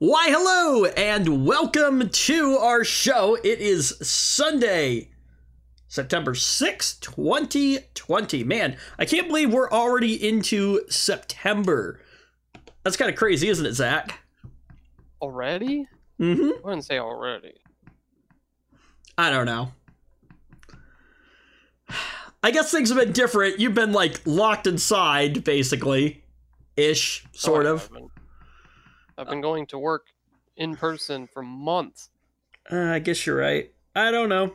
Why, hello, and welcome to our show. It is Sunday, September sixth, 2020. Man, I can't believe we're already into September. That's kind of crazy, isn't it, Zach? Already? Mm hmm. I wouldn't say already. I don't know. I guess things have been different. You've been like locked inside, basically, ish, sort Oh, of. haven't. I've been going to work in person for months. Uh, I guess you're right. I don't know.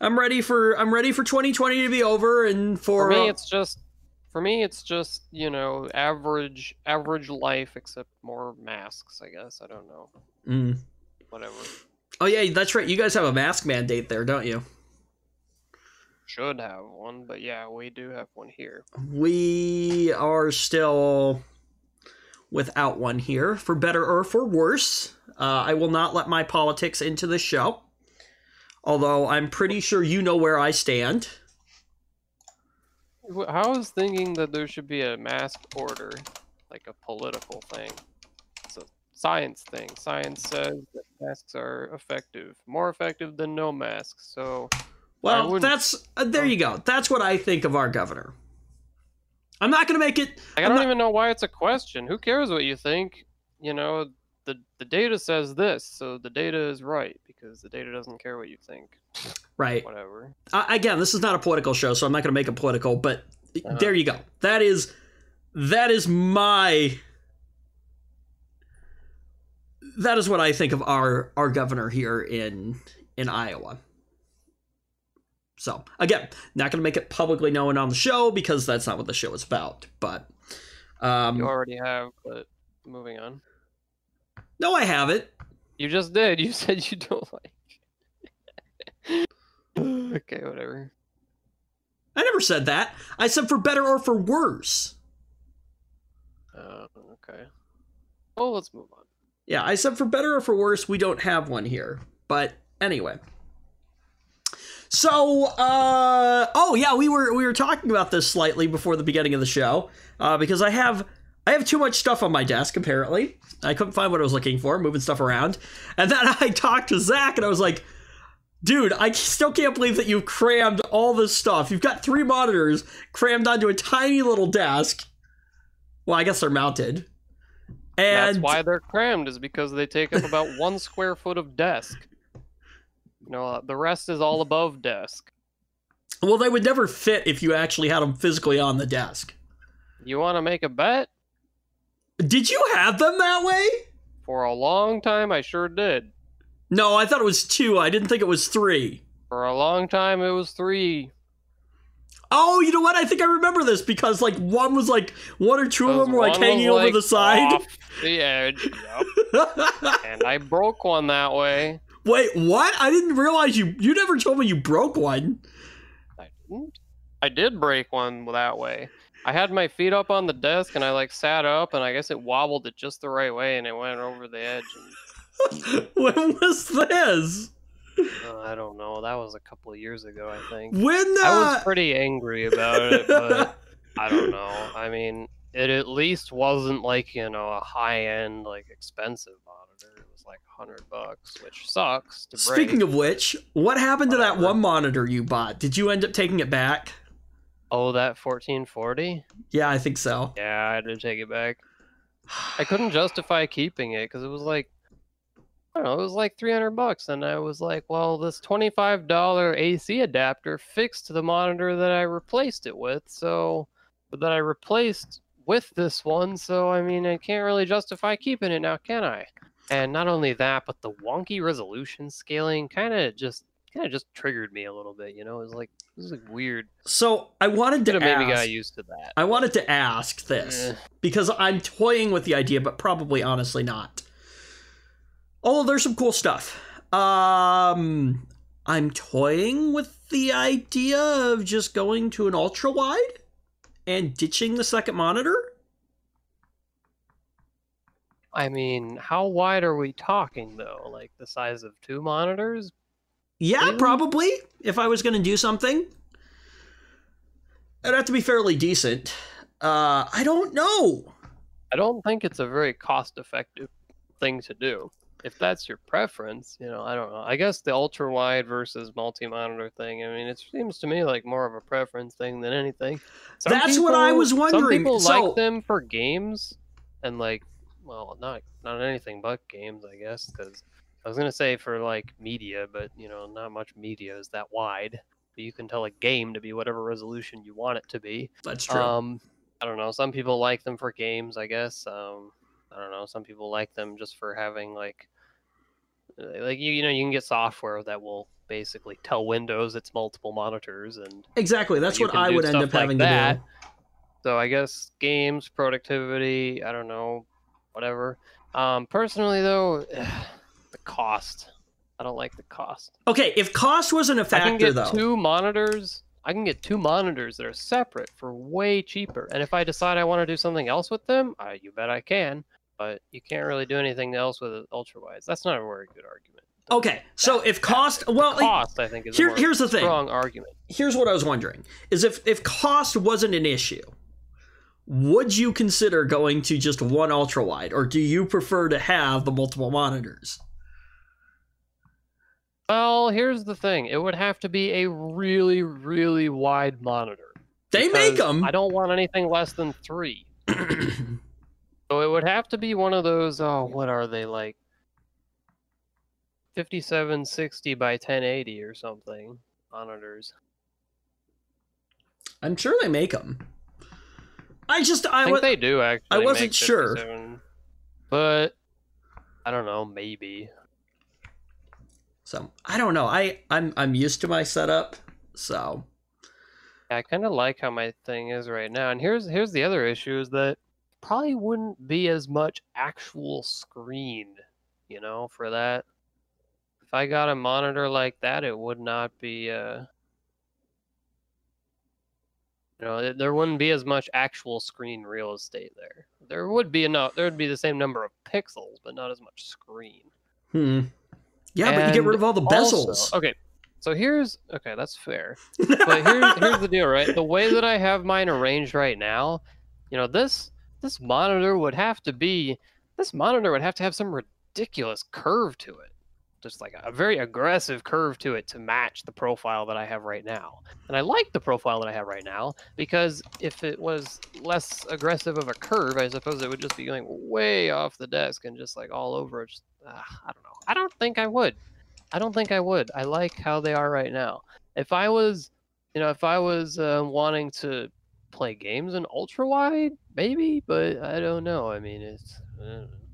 I'm ready for I'm ready for 2020 to be over and for, For me, it's just, for me, it's just you know average average life except more masks. I guess I don't know. Mm. Whatever. Oh yeah, that's right. You guys have a mask mandate there, don't you? Should have one, but yeah, we do have one here. We are still without one here, for better or for worse. Uh, I will not let my politics into the show. Although I'm pretty sure you know where I stand. I was thinking that there should be a mask order, like a political thing? It's a science thing. Science says that masks are effective, more effective than no masks. So Well, that's uh, there you go. That's what I think of our governor. I'm not going to make it. Like, I don't not- even know why it's a question. Who cares what you think? You know, the the data says this, so the data is right because the data doesn't care what you think. Right. Whatever. uh, again, this is not a political show, so I'm not going to make it political. But Uh-huh. there you go. That is that is my that is what I think of our our governor here in in Iowa. So again, not going to make it publicly known on the show because that's not what the show is about. But um, You already have, but moving on. no, I haven't. You just did. You said you don't like. okay, whatever. I never said that. I said for better or for worse. Uh, okay. Oh, let's move on. Yeah, I said for better or for worse, we don't have one here. But anyway. So, uh oh yeah, we were we were talking about this slightly before the beginning of the show. Uh because I have I have too much stuff on my desk apparently. I couldn't find what I was looking for, moving stuff around. And then I talked to Zach and I was like, Dude, I still can't believe that you've crammed all this stuff. You've got three monitors crammed onto a tiny little desk. Well, I guess they're mounted. And That's why they're crammed, is because they take up about one square foot of desk. You know, uh, the rest is all above desk. Well, they would never fit if you actually had them physically on the desk. You want to make a bet? Did you have them that way? For a long time, I sure did. No, I thought it was two. I didn't think it was three. For a long time, it was three. Oh, you know what? I think I remember this because like one was like one or two of them were like hanging over like, the side. the edge. Yup. and I broke one that way. Wait, what? I didn't realize you. You never told me you broke one. I didn't. I did break one that way. I had my feet up on the desk and I like sat up and I guess it wobbled it just the right way and it went over the edge. And, when was this? uh, I don't know. That was a couple of years ago, I think. When? Uh... I was pretty angry about it, but I don't know. I mean, it at least wasn't like you know a high end like expensive monitor. It was like a hundred bucks, which sucks to break. Speaking of which, what happened to that one monitor you bought? Did you end up taking it back? oh, that fourteen forty. Yeah, I think so. Yeah, I had to take it back. I couldn't justify keeping it because it was like I don't know, it was like three hundred bucks, and I was like, well, this twenty five dollar AC adapter fixed the monitor that I replaced it with, so that I replaced with this one. So I mean, I can't really justify keeping it now, can I? And not only that, but the wonky resolution scaling kind of just kind of just triggered me a little bit. You know, it was like this is like weird. So I wanted to have maybe ask. got used to that. I wanted to ask this Eh. because I'm toying with the idea, but probably honestly not. Although there's some cool stuff. Um, I'm toying with the idea of just going to an ultra wide and ditching the second monitor. I mean, how wide are we talking though? Like the size of two monitors? Yeah, Really? probably. If I was going to do something, it'd have to be fairly decent. Uh, I don't know. I don't think it's a very cost effective thing to do. If that's your preference, you know, I don't know. I guess the ultra wide versus multi monitor thing. I mean, it seems to me like more of a preference thing than anything. Some That's what I was wondering. Some people So- like them for games, and like, well, not not anything but games, I guess. Because I was gonna say for like media, but you know, not much media is that wide. But you can tell a game to be whatever resolution you want it to be. That's true. Um, I don't know. Some people like them for games, I guess. Um, I don't know. Some people like them just for having like, uh, like you, you know, you can get software that will basically tell Windows it's multiple monitors, and exactly. That's what I would end up like having that. to do. so I guess games, productivity, I don't know, whatever. Um, personally though, the cost. I don't like the cost. Okay, if cost wasn't a I can get though. two monitors. I can get two monitors that are separate for way cheaper. And if I decide I want to do something else with them, uh, you bet I can. But you can't really do anything else with ultra wides. That's not a very good argument. Okay, so if cost, well, like, Cost, I think, is here- a here's the thing. strong argument. here's what I was wondering: is if if cost wasn't an issue, would you consider going to just one ultra wide, or do you prefer to have the multiple monitors? Well, here's the thing. It would have to be a really, really wide monitor. They make them. I don't want anything less than three. So it would have to be one of those. Oh, what are they like? Fifty-seven sixty by 1080 or something monitors. I'm sure they make them. I just I I think they do actually. I wasn't sure. but I don't know. Maybe. so I don't know. I I'm I'm used to my setup, so I kind of like how my thing is right now. And here's here's the other issue is that probably wouldn't be as much actual screen, you know, for that. If I got a monitor like that, it would not be uh you know, there wouldn't be as much actual screen real estate there. There would be enough there would be the same number of pixels, but not as much screen. hmm. Yeah, but you get rid of all the bezels. Also- okay. So here's okay, that's fair. but here's here's the deal, right? The way that I have mine arranged right now, you know, this this monitor would have to be this monitor would have to have some ridiculous curve to it. Just like a very aggressive curve to it to match the profile that I have right now. And I like the profile that I have right now because if it was less aggressive of a curve, I suppose it would just be going way off the desk and just like all over. Just, uh, I don't know. I don't think I would. I don't think I would. I like how they are right now. If I was, you know, if I was uh, wanting to play games in ultra wide, maybe, but I don't know. I mean, it's uh, maybe. If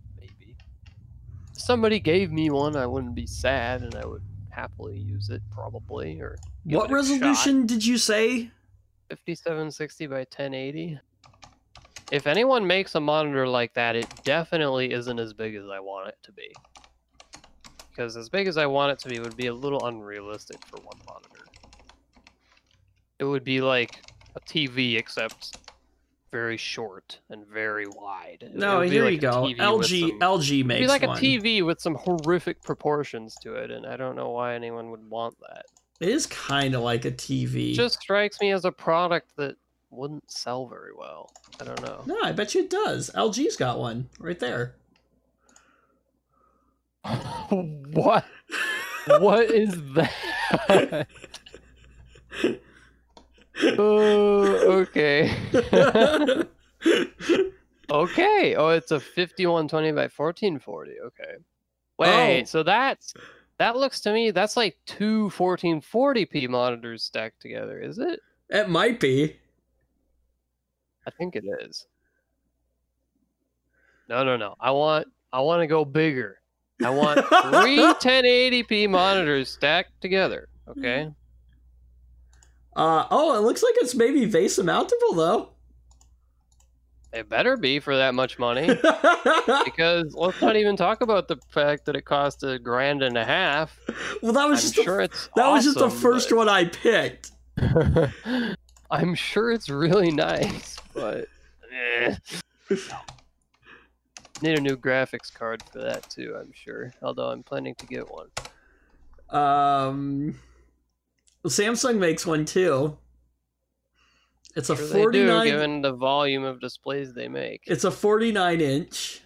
somebody gave me one, I wouldn't be sad, and I would happily use it, probably. Or what a shot. resolution did you say? 5760 by 1080. If anyone makes a monitor like that, it definitely isn't as big as I want it to be. Because as big as I want it to be would be a little unrealistic for one monitor. It would be like a TV except very short and very wide. It- it No, here like you go. LG some- LG It'd makes be like one. a TV with some horrific proportions to it, and I don't know why anyone would want that. It is kind of like a TV. It just strikes me as a product that wouldn't sell very well. I don't know. No, I bet you it does. LG's got one right there. what? What is that? oh, okay. okay. Oh, it's a 5120 by 1440. Okay. Wait, Oh. so that's that looks to me that's like two 1440p monitors stacked together, is it? it might be. I think it is. No, no, no. I want I want to go bigger. I want three 1080p monitors stacked together. Okay. Uh oh, it looks like it's maybe VESA mountable though. It better be for that much money. Because let's not even talk about the fact that it cost a grand and a half. well, that was I'm just the, it's that was just the awesome, first one I picked. I'm sure it's really nice, but eh. need a new graphics card for that too. I'm sure. Although I'm planning to get one. Um, Samsung makes one too. It's a Sure they do, 49. given the volume of displays they make. It's a 49 inch.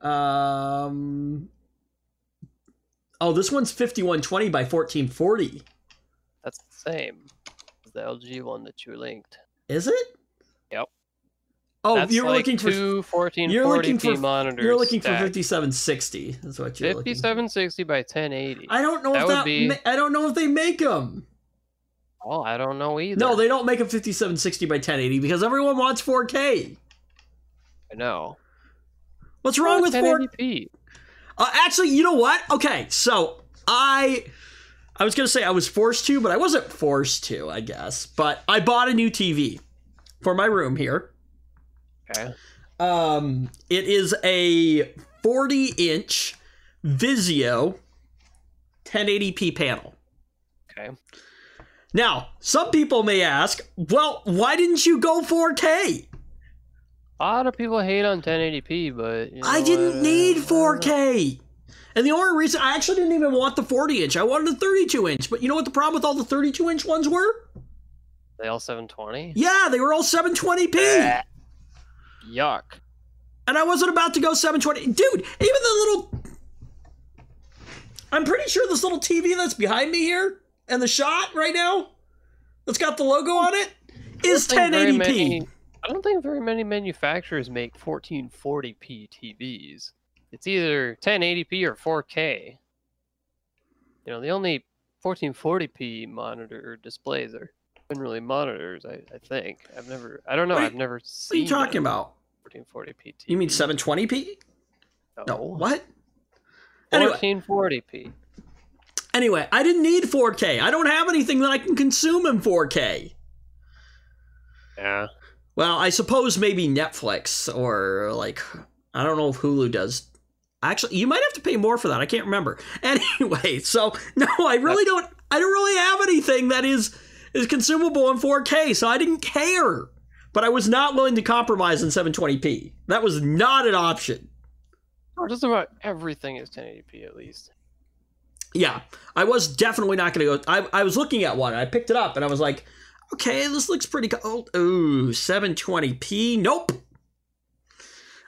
Um. Oh, this one's 5120 by 1440. That's the same as the LG one that you linked. Is it? Oh, That's you're like looking for two 1440p you're looking for- monitors. you're looking for 5760. That's what you're looking. 5760 by 1080. I don't know That if that. be- I don't know if they make them. Well, I don't know either. No, they don't make a 5760 by 1080 because everyone wants 4K. I know. What's wrong with 4 1080p? Uh, actually, you know what? Okay, so I I was gonna say I was forced to, but I wasn't forced to, I guess. But I bought a new TV for my room here. Okay. Um, it is a 40 inch Vizio 1080p panel. Okay. Now, some people may ask, well, why didn't you go 4K? A lot of people hate on 1080p, but you I didn't what, need uh, I don't know. 4K. And the only reason I actually didn't even want the 40 inch, I wanted a 32 inch. But you know what the problem with all the 32 inch ones were? They all 720. Yeah, they were all 720p. Bleh. Yuck. And I wasn't about to go 720. Dude, even the little. I'm pretty sure this little TV that's behind me here and the shot right now that's got the logo on it is I don't think very 1080p. many- I don't think very many manufacturers make 1440p TVs. It's either 1080p or 4K. You know, the only 1440p monitor displays are generally monitors. I, I think I've never. I don't know. What are I've never What are seen. you talking a about? 1440p TV. You mean 720p? No, No. what? 1440p. anyway, I didn't need 4K. I don't have anything that I can consume in 4K. Yeah. Well, I suppose maybe Netflix or like I don't know if Hulu does. Actually, you might have to pay more for that. I can't remember. Anyway, so no, I really don't. I don't really have anything that is is consumable in 4K, so I didn't care. But I was not willing to compromise in 720p. That was not an option. Or just about everything is 1080p at least. Yeah, I was definitely not going to go. I, I was looking at one. I picked it up and I was like, okay, this looks pretty cool. Ooh, 720p. Nope.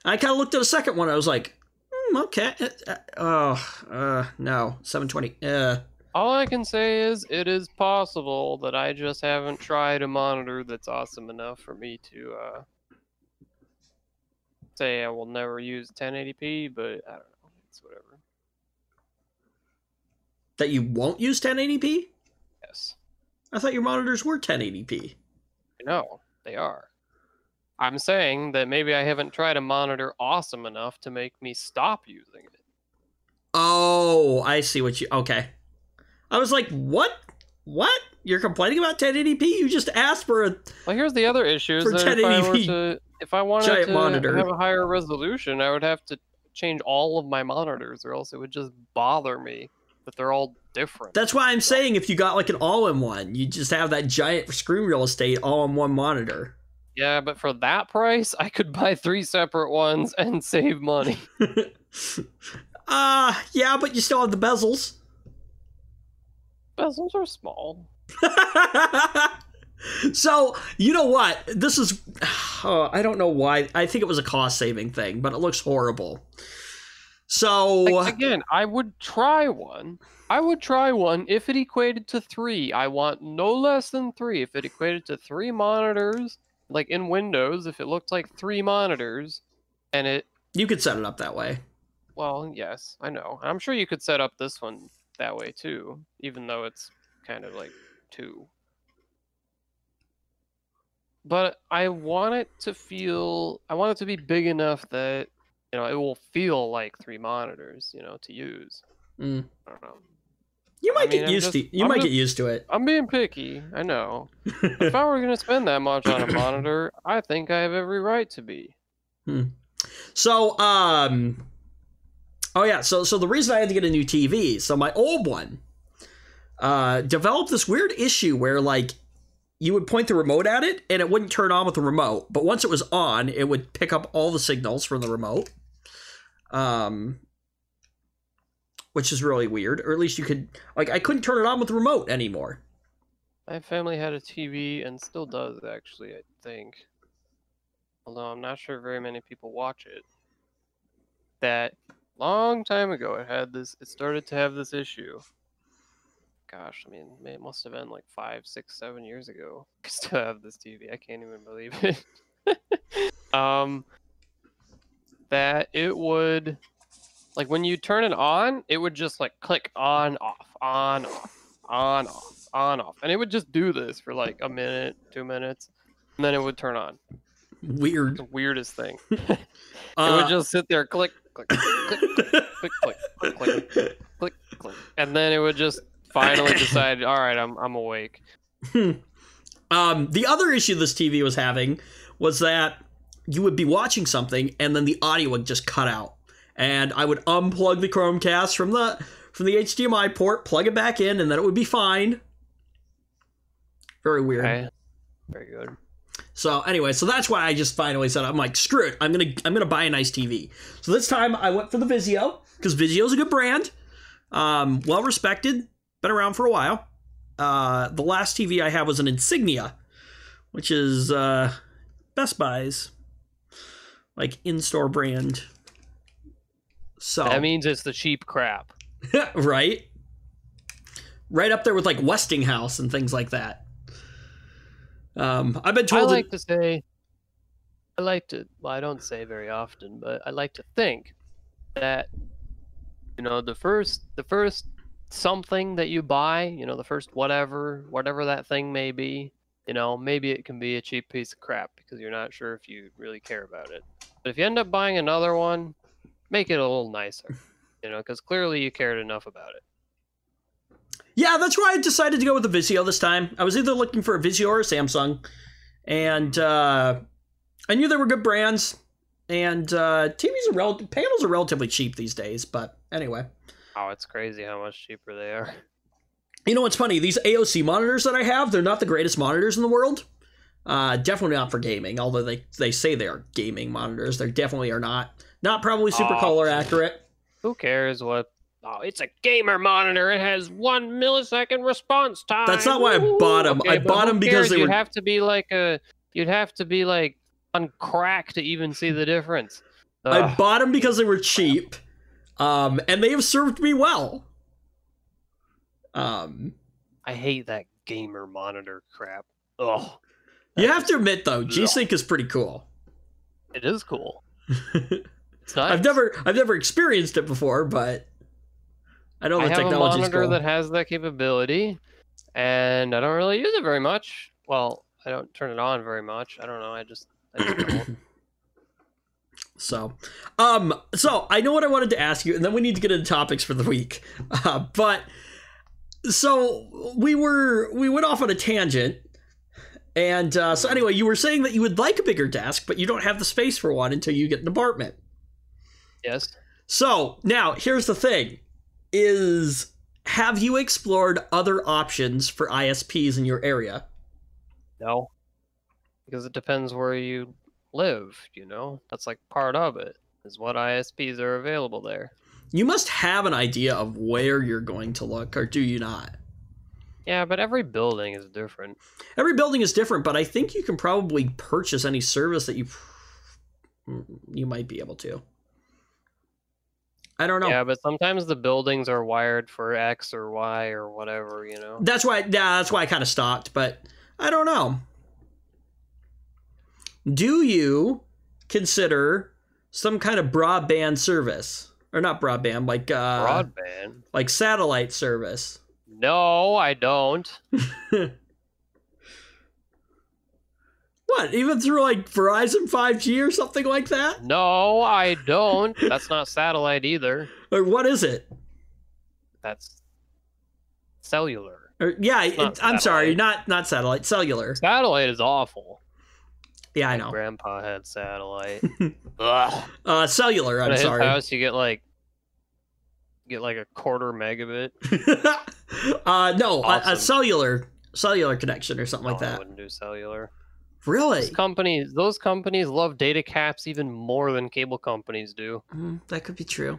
I kind of looked at a second one. I was like, hmm, okay. Uh, uh, oh, uh, no, 720. Uh, All I can say is it is possible that I just haven't tried a monitor that's awesome enough for me to uh, say I will never use 1080p, but I don't know. It's whatever. that you won't use 1080p? Yes. I thought your monitors were 1080p. No, they are. I'm saying that maybe I haven't tried a monitor awesome enough to make me stop using it. Oh, I see what you. Okay. I was like, what? What? You're complaining about 1080p? You just asked for a. Well, here's the other issue: is For that if I to, if I wanted giant to monitor. have a higher resolution, I would have to change all of my monitors, or else it would just bother me that they're all different. That's why I'm saying if you got like an all in one, you just have that giant screen real estate all on one monitor. Yeah, but for that price, I could buy three separate ones and save money. Uh, yeah, but you still have the bezels. Bezels are small. so, you know what? This is. Oh, I don't know why. I think it was a cost saving thing, but it looks horrible. So. Like, again, I would try one. I would try one if it equated to three. I want no less than three. If it equated to three monitors, like in Windows, if it looked like three monitors, and it You could set it up that way. Well, yes, I know. I'm sure you could set up this one that way too, even though it's kind of like two. But I want it to feel, I want it to be big enough that, you know, it will feel like three monitors, you know, to use. Mm. I don't know. You might I mean, get used just- to. You I'm might just- get used to it. I'm being picky, I know. If I were going to spend that much on a monitor, I think I have every right to be. Hmm. So, um, oh yeah. So, so the reason I had to get a new TV, so my old one, uh, developed this weird issue where like you would point the remote at it and it wouldn't turn on with the remote, but once it was on, it would pick up all the signals from the remote. Um, which is really weird, or at least you could like I couldn't turn it on with the remote anymore. My family had a TV and still does, actually, I think. Although I'm not sure very many people watch it. that long time ago it had this it started to have this issue. Gosh i mean it must have been like five six seven years ago. I still have this tv i can't even believe it. Um that it would like when you turn it on it would just like click on off on off on off on off. And it would just do this for like a minute two minutes and then it would turn on Weird. the weirdest thing. It Uh, would just sit there click click click click click click click click click and then it would just finally decide all right i'm i'm awake. Um, the other issue this TV was having was that you would be watching something and then the audio would just cut out, and I would unplug the Chromecast from the from the HDMI port, plug it back in, and then it would be fine. Very weird. okay. Very good So anyway, so that's why I just finally said I'm like, screw it, I'm gonna I'm gonna buy a nice TV. So this time I went for the Vizio because Vizio's a good brand, um, well respected, been around for a while. Uh, the last TV I had was an Insignia, which is uh, Best Buy's like in-store brand. So that means it's the cheap crap right, right up there with like Westinghouse and things like that. Um, I've been i told. like to say i like to well i don't say very often but i like to think that you know the first the first something that you buy you know the first whatever whatever that thing may be you know maybe it can be a cheap piece of crap because you're not sure if you really care about it but if you end up buying another one make it a little nicer you know because clearly you cared enough about it Yeah, that's why I decided to go with the Vizio this time. I was either looking for a Vizio or a Samsung, and uh, I knew they were good brands. And uh, TVs are rel- panels are relatively cheap these days. But anyway, oh it's crazy how much cheaper they are you know what's funny? These AOC monitors that I have, they're not the greatest monitors in the world. Uh, definitely not for gaming. Although they they say they are gaming monitors, they definitely are not. Not probably super Aw. color accurate. who cares what Oh, it's a gamer monitor. It has one millisecond response time. That's not why I bought 'em. I bought them because cares? they You'd were- have to be like a. You'd have to be like on crack to even see the difference. I bought them because they were cheap, um, and they have served me well. Um, I hate that gamer monitor crap. Oh, you have to admit though, G-Sync is pretty cool. it is cool. Nice. I've never, I've never experienced it before, but I know I the have a technology is monitor cool. that has that capability, and I don't really use it very much. Well, I don't turn it on very much. I don't know. I just, I just don't. So, um, so I know what I wanted to ask you, and then we need to get into topics for the week. Uh, but so we were we went off on a tangent, and uh, so anyway, you were saying that you would like a bigger desk, but you don't have the space for one until you get an apartment. yes. So now here's the thing: is have you explored other options for ISPs in your area? No. Because it depends where you live, you know? That's like part of it, is what ISPs are available there. You must have an idea of where you're going to look, or do you not? Yeah, but every building is different. Every building is different, but I think you can probably purchase any service that you you might be able to. I don't know. Yeah, but sometimes the buildings are wired for X or Y or whatever, you know? That's why. Yeah, that's why I kind of stopped. But I don't know. Do you consider some kind of broadband service, or not broadband, like uh, Broadband? like satellite service? No, I don't. What? Even through like Verizon 5G or something like that? No, I don't. That's not satellite either. Or what is it? That's cellular. Or yeah, it, I'm sorry, not not satellite, cellular. Satellite is awful. Yeah, I know. Grandpa had satellite. Ugh. Uh, cellular. I'm his sorry. house, you get like get like a quarter megabit. uh, no, a, a cellular cellular connection or something like No, I that. wouldn't do cellular. Really? Those companies, those companies love data caps even more than cable companies do. Mm, that could be true.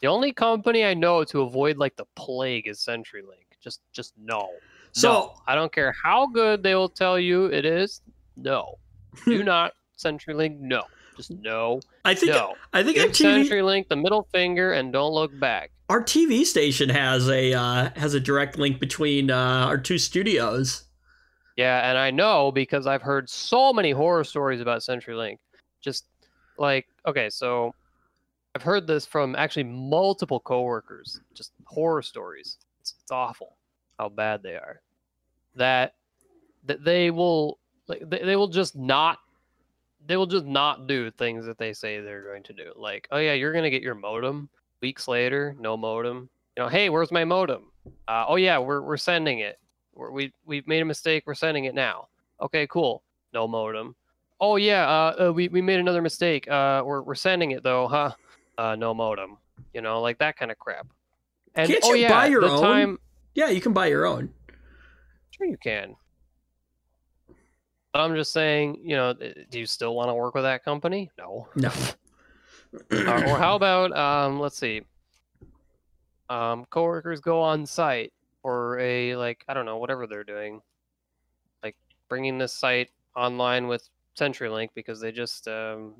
The only company I know to avoid like the plague is CenturyLink. Just, just no. So no. I don't care how good they will tell you it is. No, do not CenturyLink. No. Just no, I think no. I think Give TV CenturyLink the middle finger and don't look back. our TV station has a uh, has a direct link between uh, our two studios. Yeah, and I know because I've heard so many horror stories about CenturyLink. Just like, okay, so I've heard this from actually multiple coworkers. Just horror stories. It's, it's awful how bad they are. That that they will like they, they will just not they will just not do things that they say they're going to do. Like, oh yeah, you're gonna get your modem. Weeks later, no modem. You know, hey, where's my modem? Uh, oh yeah, we're we're sending it. We're, we we've made a mistake. We're sending it now. Okay, cool. No modem. Oh yeah, uh, uh, we we made another mistake. Uh, we're we're sending it though, huh? Uh, no modem. You know, like that kind of crap. And Can't oh you yeah, buy your the own? time. Yeah, you can buy your own. Sure, you can. But I'm just saying, you know, do you still want to work with that company? No. No. Uh, or how about, um, let's see, um, coworkers go on site for a like I don't know whatever they're doing, like bringing this site online with CenturyLink because they just um,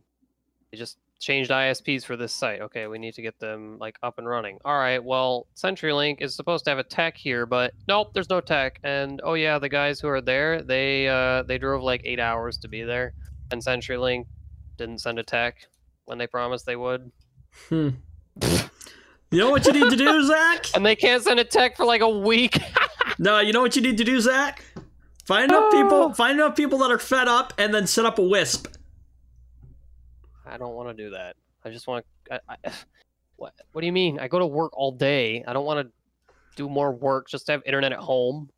they just changed ISPs for this site. Okay, we need to get them like up and running. All right, well, CenturyLink is supposed to have a tech here, but nope, there's no tech. And oh yeah, the guys who are there, they uh, they drove like eight hours to be there, and CenturyLink didn't send a tech when they promised they would, Hmm. You know what you need to do, Zach? and they can't send a tech for like a week. No, you know what you need to do, Zach? Find enough people. Oh. Find enough people that are fed up, and then set up a wisp. I don't want to do that. I just want to. I, I, what? What do you mean? I go to work all day. I don't want to do more work just to have internet at home.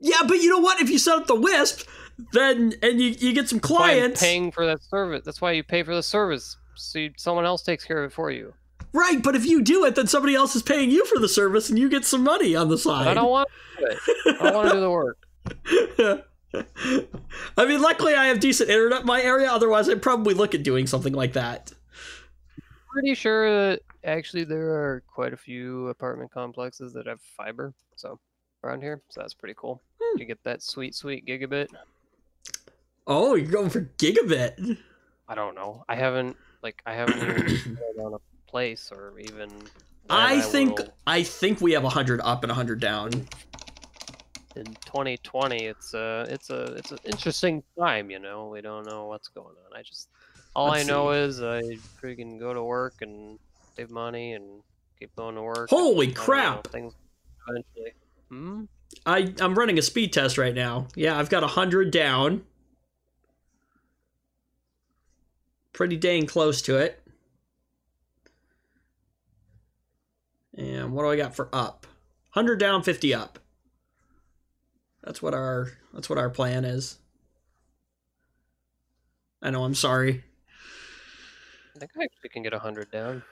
Yeah, but you know what? If you set up the wisp, then and you, you get some That's why I'm clients, paying for that service. That's why you pay for the service. So you, someone else takes care of it for you. Right? But if you do it, then somebody else is paying you for the service, and you get some money on the side. I don't want to do it. I want to do the work. I mean, luckily I have decent internet in my area. Otherwise, I'd probably look at doing something like that. Pretty sure that actually there are quite a few apartment complexes that have fiber. So around here, so that's pretty cool. Hmm. You get that sweet, sweet gigabit. Oh, you're going for gigabit. I don't know. I haven't like I haven't even settled on a place or even. I think I think we have hundred up and hundred down. in 2020 it's a it's a it's an interesting time you know we don't know what's going on i just all Let's i know is i freaking go to work and save money and keep going to work Holy I know, crap. things eventually hmm I I'm running a speed test right now. Yeah, I've got hundred down. Pretty dang close to it. And what do I got for up? Hundred down, fifty up. That's what our that's what our plan is. I know. I'm sorry. i think i actually can get 100 down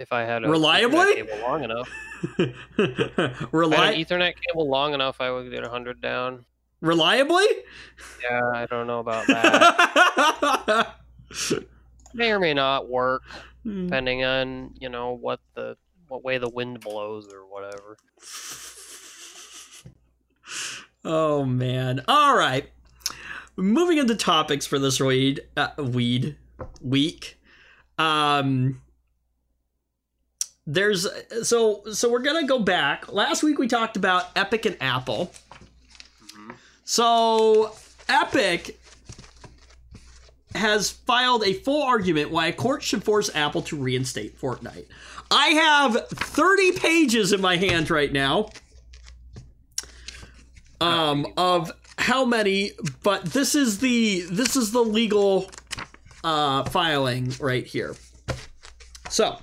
if i had a Reliably? Ethernet cable long enough if I had Reli- an ethernet cable long enough i would get 100 down reliably? yeah i don't know about that may or may not work hmm. depending on you know what the what way the wind blows or whatever. Oh man. All right. Moving into topics for this weed uh, weed week. Um there's so so we're to go back. Last week we talked about Epic and Apple. So Epic has filed a full argument why a court should force Apple to reinstate Fortnite. I have 30 pages in my hand right now um of how many but this is the this is the legal uh filing right here. So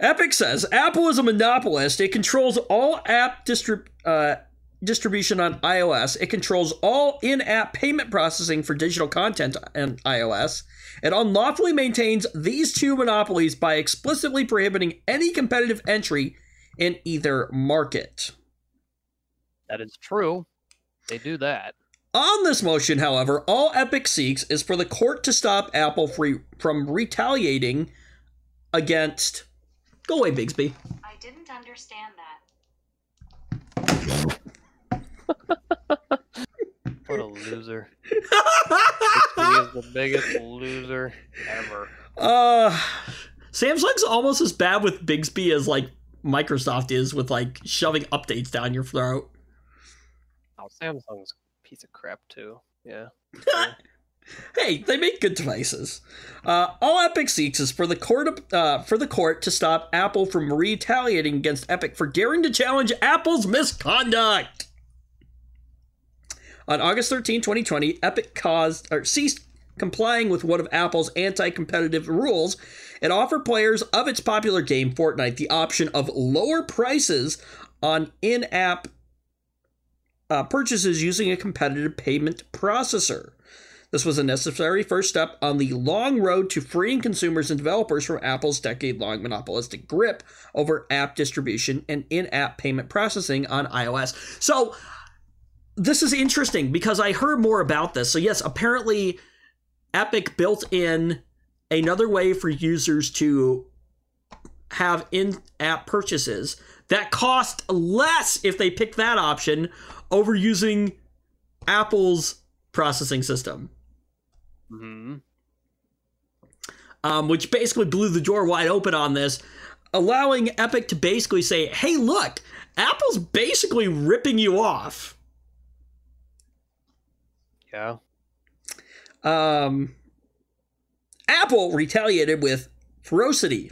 epic says apple is a monopolist. It controls all app distrib- uh, distribution on ios it controls all in-app payment processing for digital content on ios it unlawfully maintains these two monopolies by explicitly prohibiting any competitive entry in either market That is true. They do that. On this motion, however, all Epic seeks is for the court to stop Apple free from retaliating against. Go away, Bixby. I didn't understand that. What a loser. Bixby is the biggest loser ever. Uh, Samsung's almost as bad with Bixby as like Microsoft is with like shoving updates down your throat. Oh, Samsung's a piece of crap too. Yeah. hey, they make good devices. Uh, all Epic seeks is for the court uh, for the court to stop Apple from retaliating against Epic for daring to challenge Apple's misconduct. On August 13, 2020, Epic caused or ceased complying with one of Apple's anti-competitive rules. It offered players of its popular game Fortnite the option of lower prices on in-app uh, purchases using a competitive payment processor. This was a necessary first step on the long road to freeing consumers and developers from Apple's decade long monopolistic grip over app distribution and in app payment processing on iOS. So, this is interesting because I heard more about this. So, yes, apparently, Epic built in another way for users to have in app purchases that cost less if they pick that option over using Apple's processing system. hmm um, which basically blew the door wide open on this, allowing Epic to basically say, hey, look, Apple's basically ripping you off. Yeah. Um, Apple retaliated with ferocity.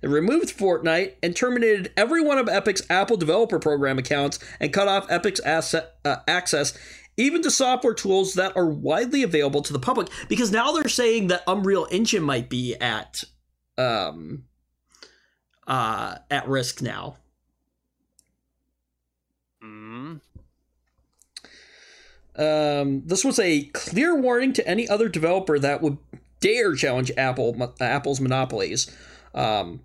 It removed Fortnite and terminated every one of Epic's Apple Developer Program accounts and cut off Epic's asset, uh, access even to software tools that are widely available to the public because now they're saying that Unreal Engine might be at um uh at risk now. hmm Um, this was a clear warning to any other developer that would dare challenge Apple Apple's monopolies, um,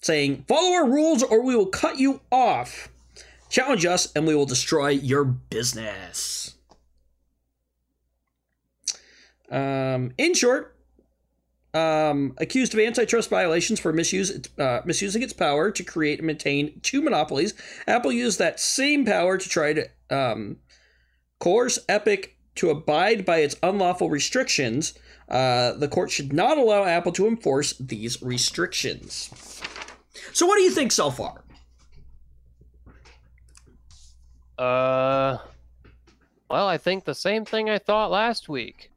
saying, "Follow our rules, or we will cut you off. Challenge us, and we will destroy your business." Um, in short, um, accused of antitrust violations for misuse, uh, misusing its power to create and maintain two monopolies, Apple used that same power to try to um, coerce Epic to abide by its unlawful restrictions. Uh, the court should not allow Apple to enforce these restrictions. So, what do you think so far? Uh, well, I think the same thing I thought last week.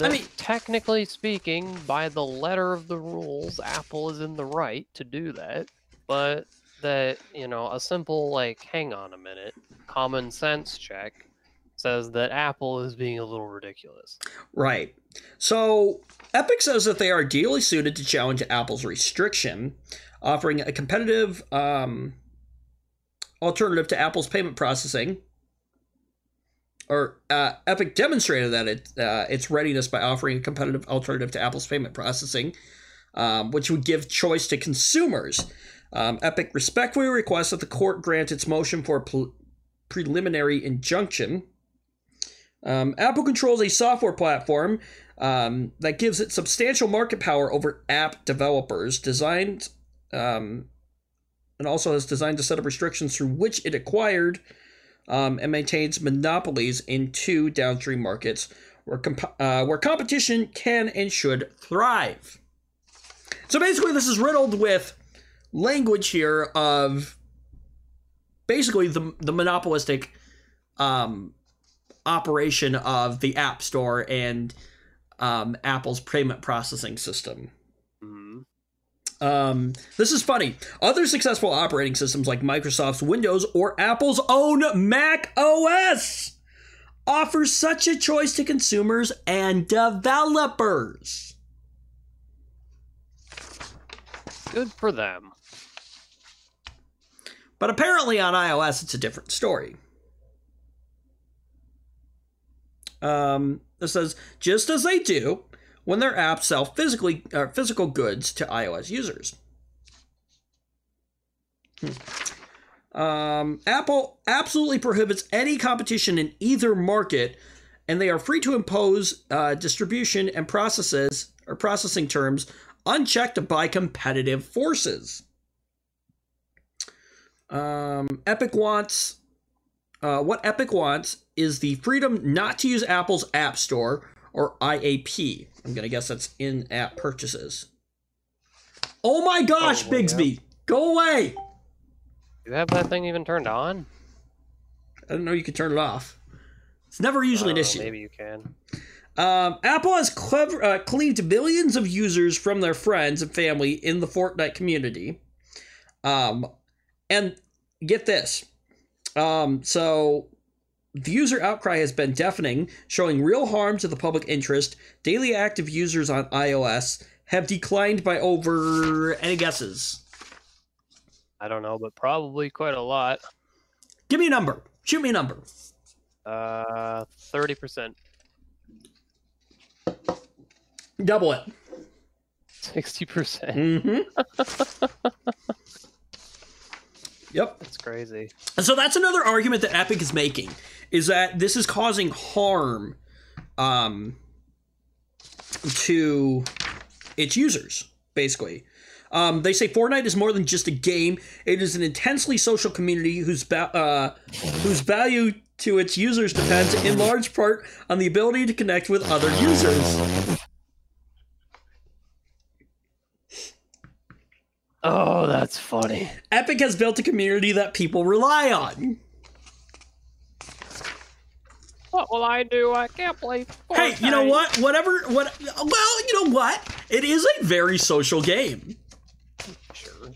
I mean- technically speaking, by the letter of the rules, Apple is in the right to do that. But that, you know, a simple, like, hang on a minute, common sense check says that Apple is being a little ridiculous. Right. So, Epic says that they are ideally suited to challenge Apple's restriction, offering a competitive um, alternative to Apple's payment processing. Or uh, Epic demonstrated that it uh, its readiness by offering a competitive alternative to Apple's payment processing, um, which would give choice to consumers. Um, Epic respectfully requests that the court grant its motion for a pre- preliminary injunction. Um, Apple controls a software platform um, that gives it substantial market power over app developers, designed um, and also has designed a set of restrictions through which it acquired um, and maintains monopolies in two downstream markets where, comp- uh, where competition can and should thrive. So basically, this is riddled with language here of basically the, the monopolistic um, operation of the App Store and um, Apple's payment processing system. hmm Um, this is funny. Other successful operating systems like Microsoft's Windows or Apple's own Mac OS offer such a choice to consumers and developers. Good for them. But apparently on iOS, it's a different story. Um, it says just as they do when their apps sell physically uh, physical goods to iOS users. Hmm. Um, Apple absolutely prohibits any competition in either market, and they are free to impose uh, distribution and processes or processing terms unchecked by competitive forces. Um, Epic wants uh, what Epic wants is the freedom not to use Apple's App Store or IAP. I'm gonna guess that's in-app purchases. Oh my gosh, Oh, Bixby, go away! Do you have that thing even turned on? I don't know you could turn it off. It's never usually an Oh, issue. Maybe you can. Um, Apple has clever, uh, cleaved billions of users from their friends and family in the Fortnite community. Um, and get this. Um, so the user outcry has been deafening, showing real harm to the public interest. Daily active users on iOS have declined by over any guesses. I don't know, but probably quite a lot. Give me a number. Shoot me a number. Uh, thirty percent, Double it. sixty percent. Mm-hmm. yep. That's crazy. And so that's another argument that Epic is making is that this is causing harm um, to its users, basically. Um, they say Fortnite is more than just a game; it is an intensely social community whose ba- uh, whose value to its users depends in large part on the ability to connect with other users. Oh, that's funny. Epic has built a community that people rely on. What will I do? I can't play. Hey, you know what? Whatever. What? Well, you know what? It is a very social game, Sure.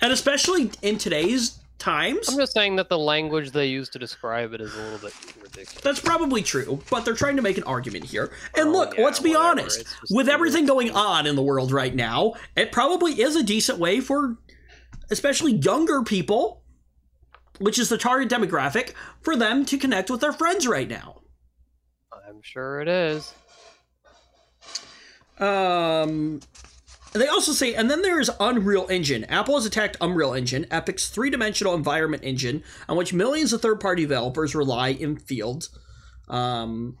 and especially in today's times, I'm just saying that the language they use to describe it is a little bit ridiculous. that's probably true. But they're trying to make an argument here. And Oh, look, yeah, let's be whatever. honest. With everything going on in the world right now, it probably is a decent way for, especially younger people, which is the target demographic, for them to connect with their friends right now. I'm sure it is. Um, they also say, and then there is Unreal Engine. Apple has attacked Unreal Engine, Epic's three dimensional environment engine, on which millions of third party developers rely in fields um,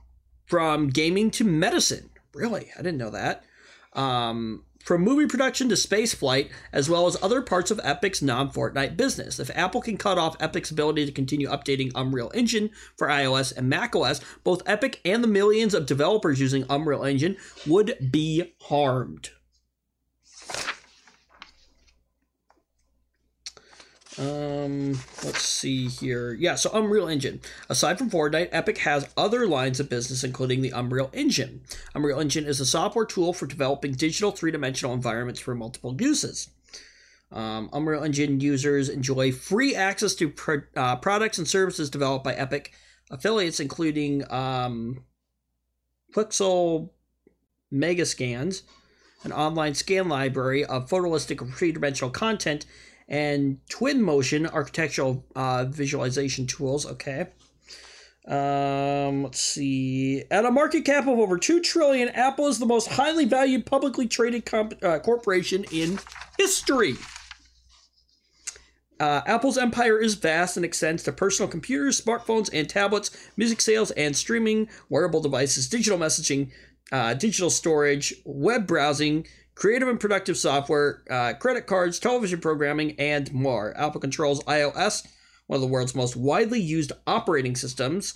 from gaming to medicine. Really? I didn't know that. Um, from movie production to space flight, as well as other parts of Epic's non Fortnite business. If Apple can cut off Epic's ability to continue updating Unreal Engine for iOS and macOS, both Epic and the millions of developers using Unreal Engine would be harmed. Um, let's see here. Yeah, so Unreal Engine. Aside from Fortnite, Epic has other lines of business, including the Unreal Engine. Unreal Engine is a software tool for developing digital three dimensional environments for multiple uses. Um, Unreal Engine users enjoy free access to pro- uh, products and services developed by Epic affiliates, including um, Quixel Megascans, an online scan library of photorealistic three dimensional content, and Twinmotion architectural uh, visualization tools. Okay. Um, let's see. At a market cap of over two trillion, Apple is the most highly valued publicly traded comp- uh, corporation in history. Uh, Apple's empire is vast and extends to personal computers, smartphones, and tablets, music sales and streaming, wearable devices, digital messaging, uh, digital storage, web browsing, creative and productive software, uh, credit cards, television programming, and more. Apple controls iOS, one of the world's most widely used operating systems,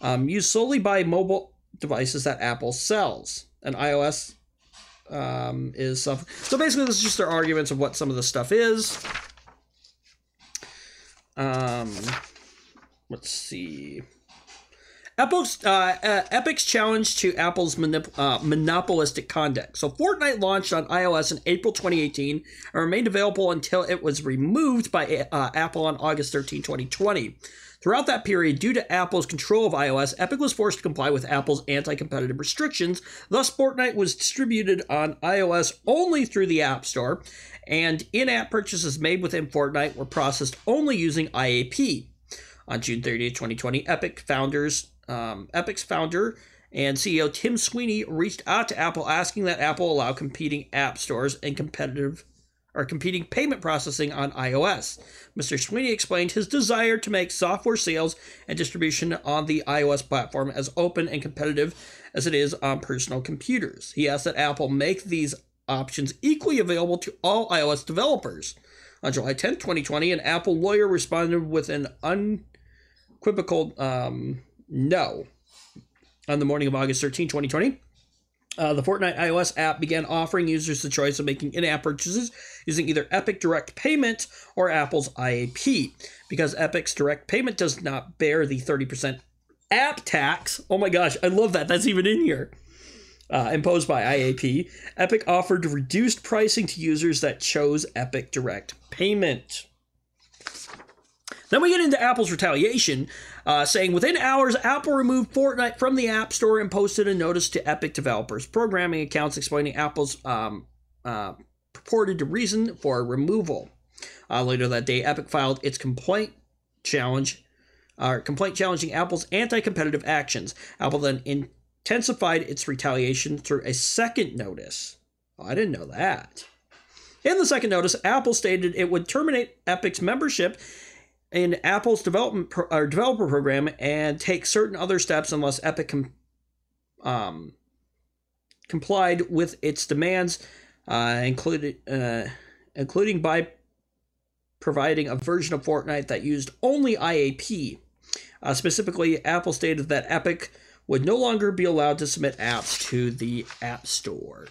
um, used solely by mobile devices that Apple sells. And iOS um, is stuff. So basically, this is just their arguments of what some of the stuff is. Um, let's see. Apple's uh, uh, Epic's challenge to Apple's uh, monopolistic conduct. So Fortnite launched on iOS in April 2018 and remained available until it was removed by uh, Apple on August 13, 2020. Throughout that period, due to Apple's control of iOS, Epic was forced to comply with Apple's anti-competitive restrictions. Thus, Fortnite was distributed on iOS only through the App Store, and in-app purchases made within Fortnite were processed only using IAP. On June 30, 2020, Epic founders, um, Epic's founder and CEO Tim Sweeney reached out to Apple asking that Apple allow competing app stores and competitive or competing payment processing on iOS. Mr. Sweeney explained his desire to make software sales and distribution on the iOS platform as open and competitive as it is on personal computers. He asked that Apple make these options equally available to all iOS developers. on July 10th, 2020, an Apple lawyer responded with an unequivocal um, no on the morning of August 13, 2020. Uh, the Fortnite iOS app began offering users the choice of making in app purchases using either Epic Direct Payment or Apple's IAP. Because Epic's direct payment does not bear the 30% app tax, oh my gosh, I love that. That's even in here. Uh, imposed by IAP, Epic offered reduced pricing to users that chose Epic Direct Payment. Then we get into Apple's retaliation, uh, saying within hours, Apple removed Fortnite from the App Store and posted a notice to Epic developers' programming accounts explaining Apple's um, uh, purported reason for removal. Uh, later that day, Epic filed its complaint challenge, uh, complaint challenging Apple's anti-competitive actions. Apple then intensified its retaliation through a second notice. Oh, I didn't know that. In the second notice, Apple stated it would terminate Epic's membership in Apple's development pro- or developer program and take certain other steps unless Epic com- um, complied with its demands, uh, included uh, including by providing a version of Fortnite that used only IAP. Uh, specifically, Apple stated that Epic would no longer be allowed to submit apps to the App Store.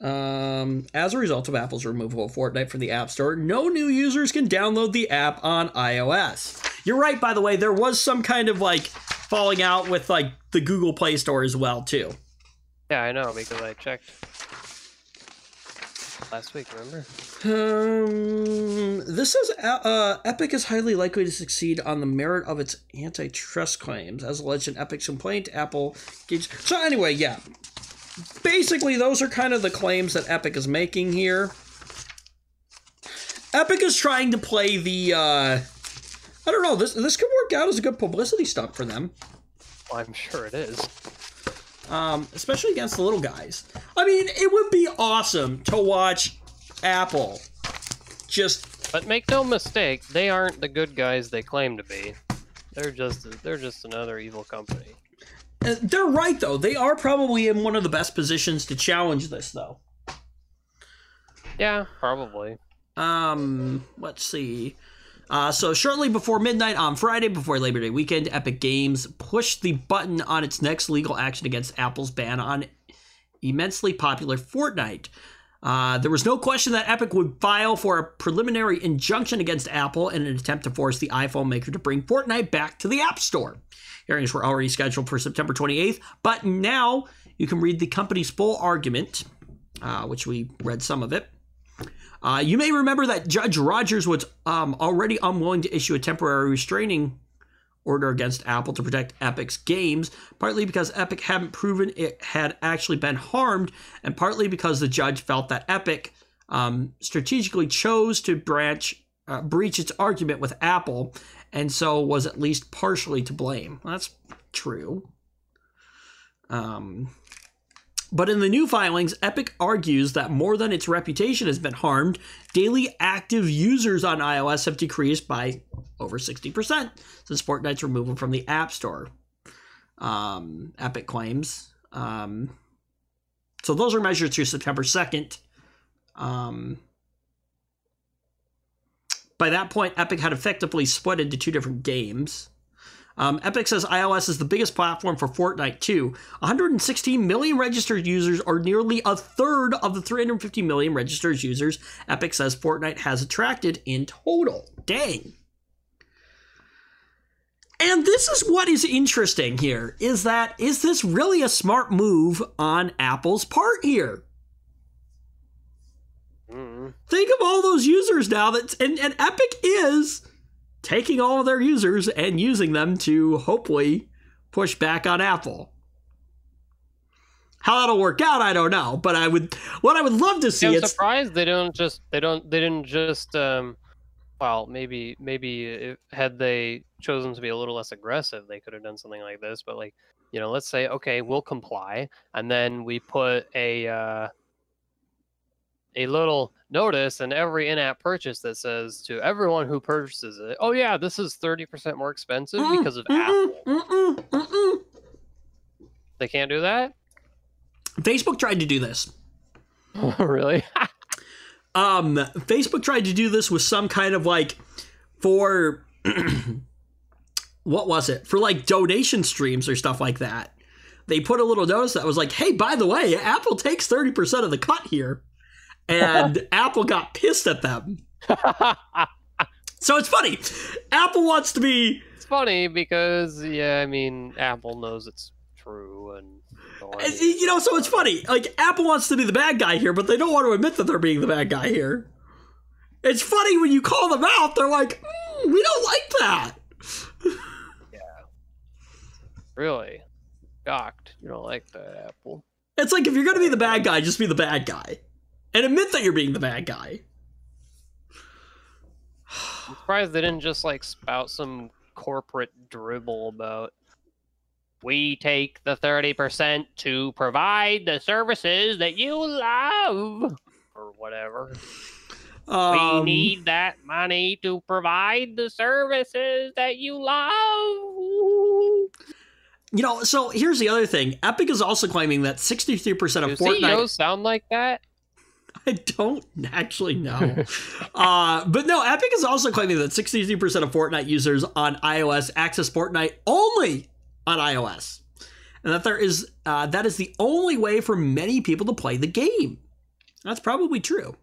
Um, as a result of Apple's removal of Fortnite from the App Store, no new users can download the app on iOS. You're right, by the way, there was some kind of like falling out with like the Google Play Store as well, too. Yeah, I know because I checked last week. Remember? Um, this says uh, uh, Epic is highly likely to succeed on the merit of its antitrust claims, as alleged in Epic's complaint. Apple gauge. So anyway, yeah, basically those are kind of the claims that Epic is making here. Epic is trying to play the. Uh, I don't know. This this could work out as a good publicity stunt for them. I'm sure it is. um, especially against the little guys. I mean, it would be awesome to watch Apple just But make no mistake, they aren't the good guys they claim to be. They're just they're just another evil company. Uh, they're right though. They are probably in one of the best positions to challenge this though. Yeah, probably. Um, let's see. Uh, so shortly before midnight on Friday, before Labor Day weekend, Epic Games pushed the button on its next legal action against Apple's ban on immensely popular Fortnite. Uh, there was no question that Epic would file for a preliminary injunction against Apple in an attempt to force the iPhone maker to bring Fortnite back to the App Store. Hearings were already scheduled for September 28th, but now you can read the company's full argument, uh, which we read some of it. Uh, you may remember that Judge Rogers was um, already unwilling to issue a temporary restraining order against Apple to protect Epic's games, partly because Epic hadn't proven it had actually been harmed, and partly because the judge felt that Epic um, strategically chose to branch uh, breach its argument with Apple, and so was at least partially to blame. That's true. Um, but in the new filings, Epic argues that more than its reputation has been harmed, daily active users on iOS have decreased by over 60% since Fortnite's removal from the App Store. Um, Epic claims. Um, so those are measured through September 2nd. Um, by that point, Epic had effectively split into two different games. Um, Epic says iOS is the biggest platform for Fortnite too. 116 million registered users, are nearly a third of the 350 million registered users Epic says Fortnite has attracted in total. Dang. And this is what is interesting here is that is this really a smart move on Apple's part here? mm Think of all those users now that and, and Epic is taking all of their users and using them to hopefully push back on Apple. How that'll work out, I don't know. But I would what I would love to see I'm it's surprised they don't just they don't they didn't just um well maybe maybe if, had they chosen to be a little less aggressive they could have done something like this but like you know let's say okay we'll comply and then we put a uh a little notice in every in-app purchase that says to everyone who purchases it oh yeah this is 30% more expensive Mm-mm, because of mm-mm, apple mm-mm, mm-mm. they can't do that Facebook tried to do this. really? um, Facebook tried to do this with some kind of like for what was it for like donation streams or stuff like that. They put a little notice that was like, "Hey, by the way, Apple takes thirty percent of the cut here," and Apple got pissed at them. So it's funny. Apple wants to be. It's funny because yeah, I mean, Apple knows it's true, and you know, so it's funny. Like Apple wants to be the bad guy here, but they don't want to admit that they're being the bad guy here. It's funny when you call them out. They're like, mm, "We don't like that." yeah. Really, shocked. You don't like that, Apple. It's like if you're gonna be the bad guy, just be the bad guy, and admit that you're being the bad guy. I'm surprised they didn't just like spout some corporate dribble about we take the 30% to provide the services that you love or whatever. Um, we need that money to provide the services that you love. You know, so here's the other thing. Epic is also claiming that 63% of Do Fortnite sound like that? I don't actually know. uh, but no, Epic is also claiming that 63% of Fortnite users on iOS access Fortnite only on iOS. And that there is uh, that is the only way for many people to play the game. That's probably true.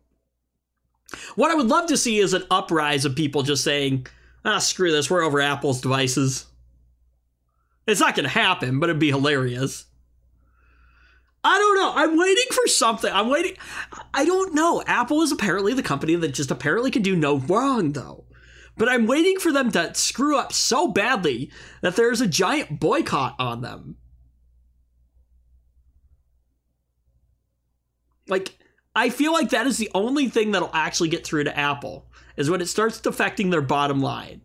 What I would love to see is an uprise of people just saying, ah, screw this, we're over Apple's devices. It's not going to happen, but it'd be hilarious. I don't know. I'm waiting for something. I'm waiting. I don't know. Apple is apparently the company that just apparently can do no wrong, though. But I'm waiting for them to screw up so badly that there's a giant boycott on them. Like, I feel like that is the only thing that'll actually get through to Apple is when it starts affecting their bottom line.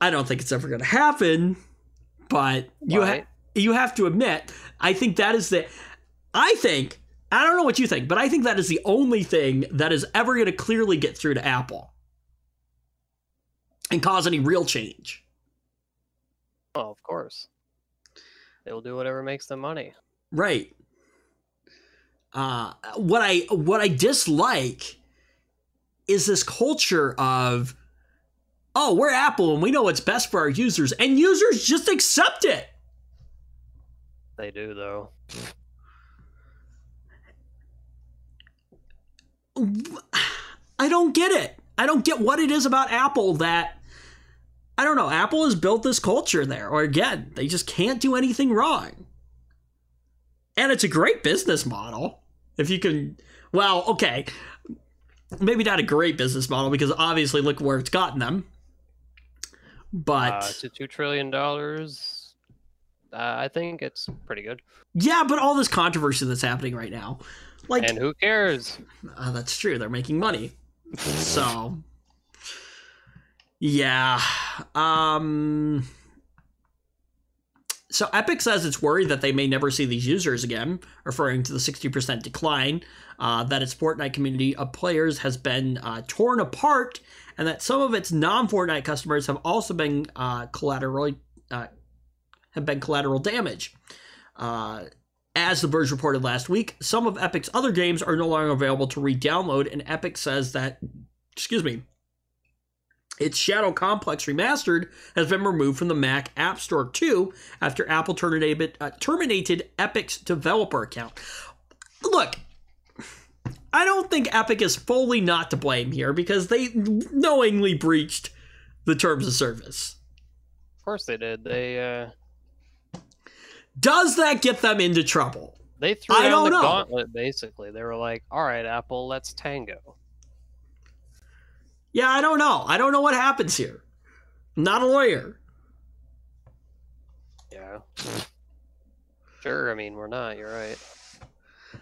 I don't think it's ever going to happen but you ha- you have to admit, I think that is the. I think I don't know what you think, but I think that is the only thing that is ever going to clearly get through to Apple and cause any real change. Oh, of course. They'll do whatever makes them money. Right. Uh, what I what I dislike is this culture of oh, we're Apple and we know what's best for our users, and users just accept it. They do, though. I don't get it. I don't get what it is about Apple that I don't know. Apple has built this culture there, or again, they just can't do anything wrong. And it's a great business model. If you can, well, okay, maybe not a great business model because obviously look where it's gotten them. But uh, to two trillion dollars, uh, I think it's pretty good. Yeah, but all this controversy that's happening right now, like, and who cares? Uh, that's true. They're making money, so yeah. Um. So Epic says it's worried that they may never see these users again, referring to the 60% decline uh, that its Fortnite community of players has been uh, torn apart and that some of its non-Fortnite customers have also been uh, collateral uh, have been collateral damage. Uh, as the Verge reported last week, some of Epic's other games are no longer available to re-download, and Epic says that, excuse me, its Shadow Complex Remastered has been removed from the Mac App Store too after Apple terminated, uh, terminated Epic's developer account. Look, I don't think Epic is fully not to blame here because they knowingly breached the terms of service. Of course they did. They uh Does that get them into trouble? They threw I down the know. gauntlet basically. They were like, "All right, Apple, let's tango." Yeah, I don't know. I don't know what happens here. I'm not a lawyer. Yeah. Sure, I mean, we're not. You're right.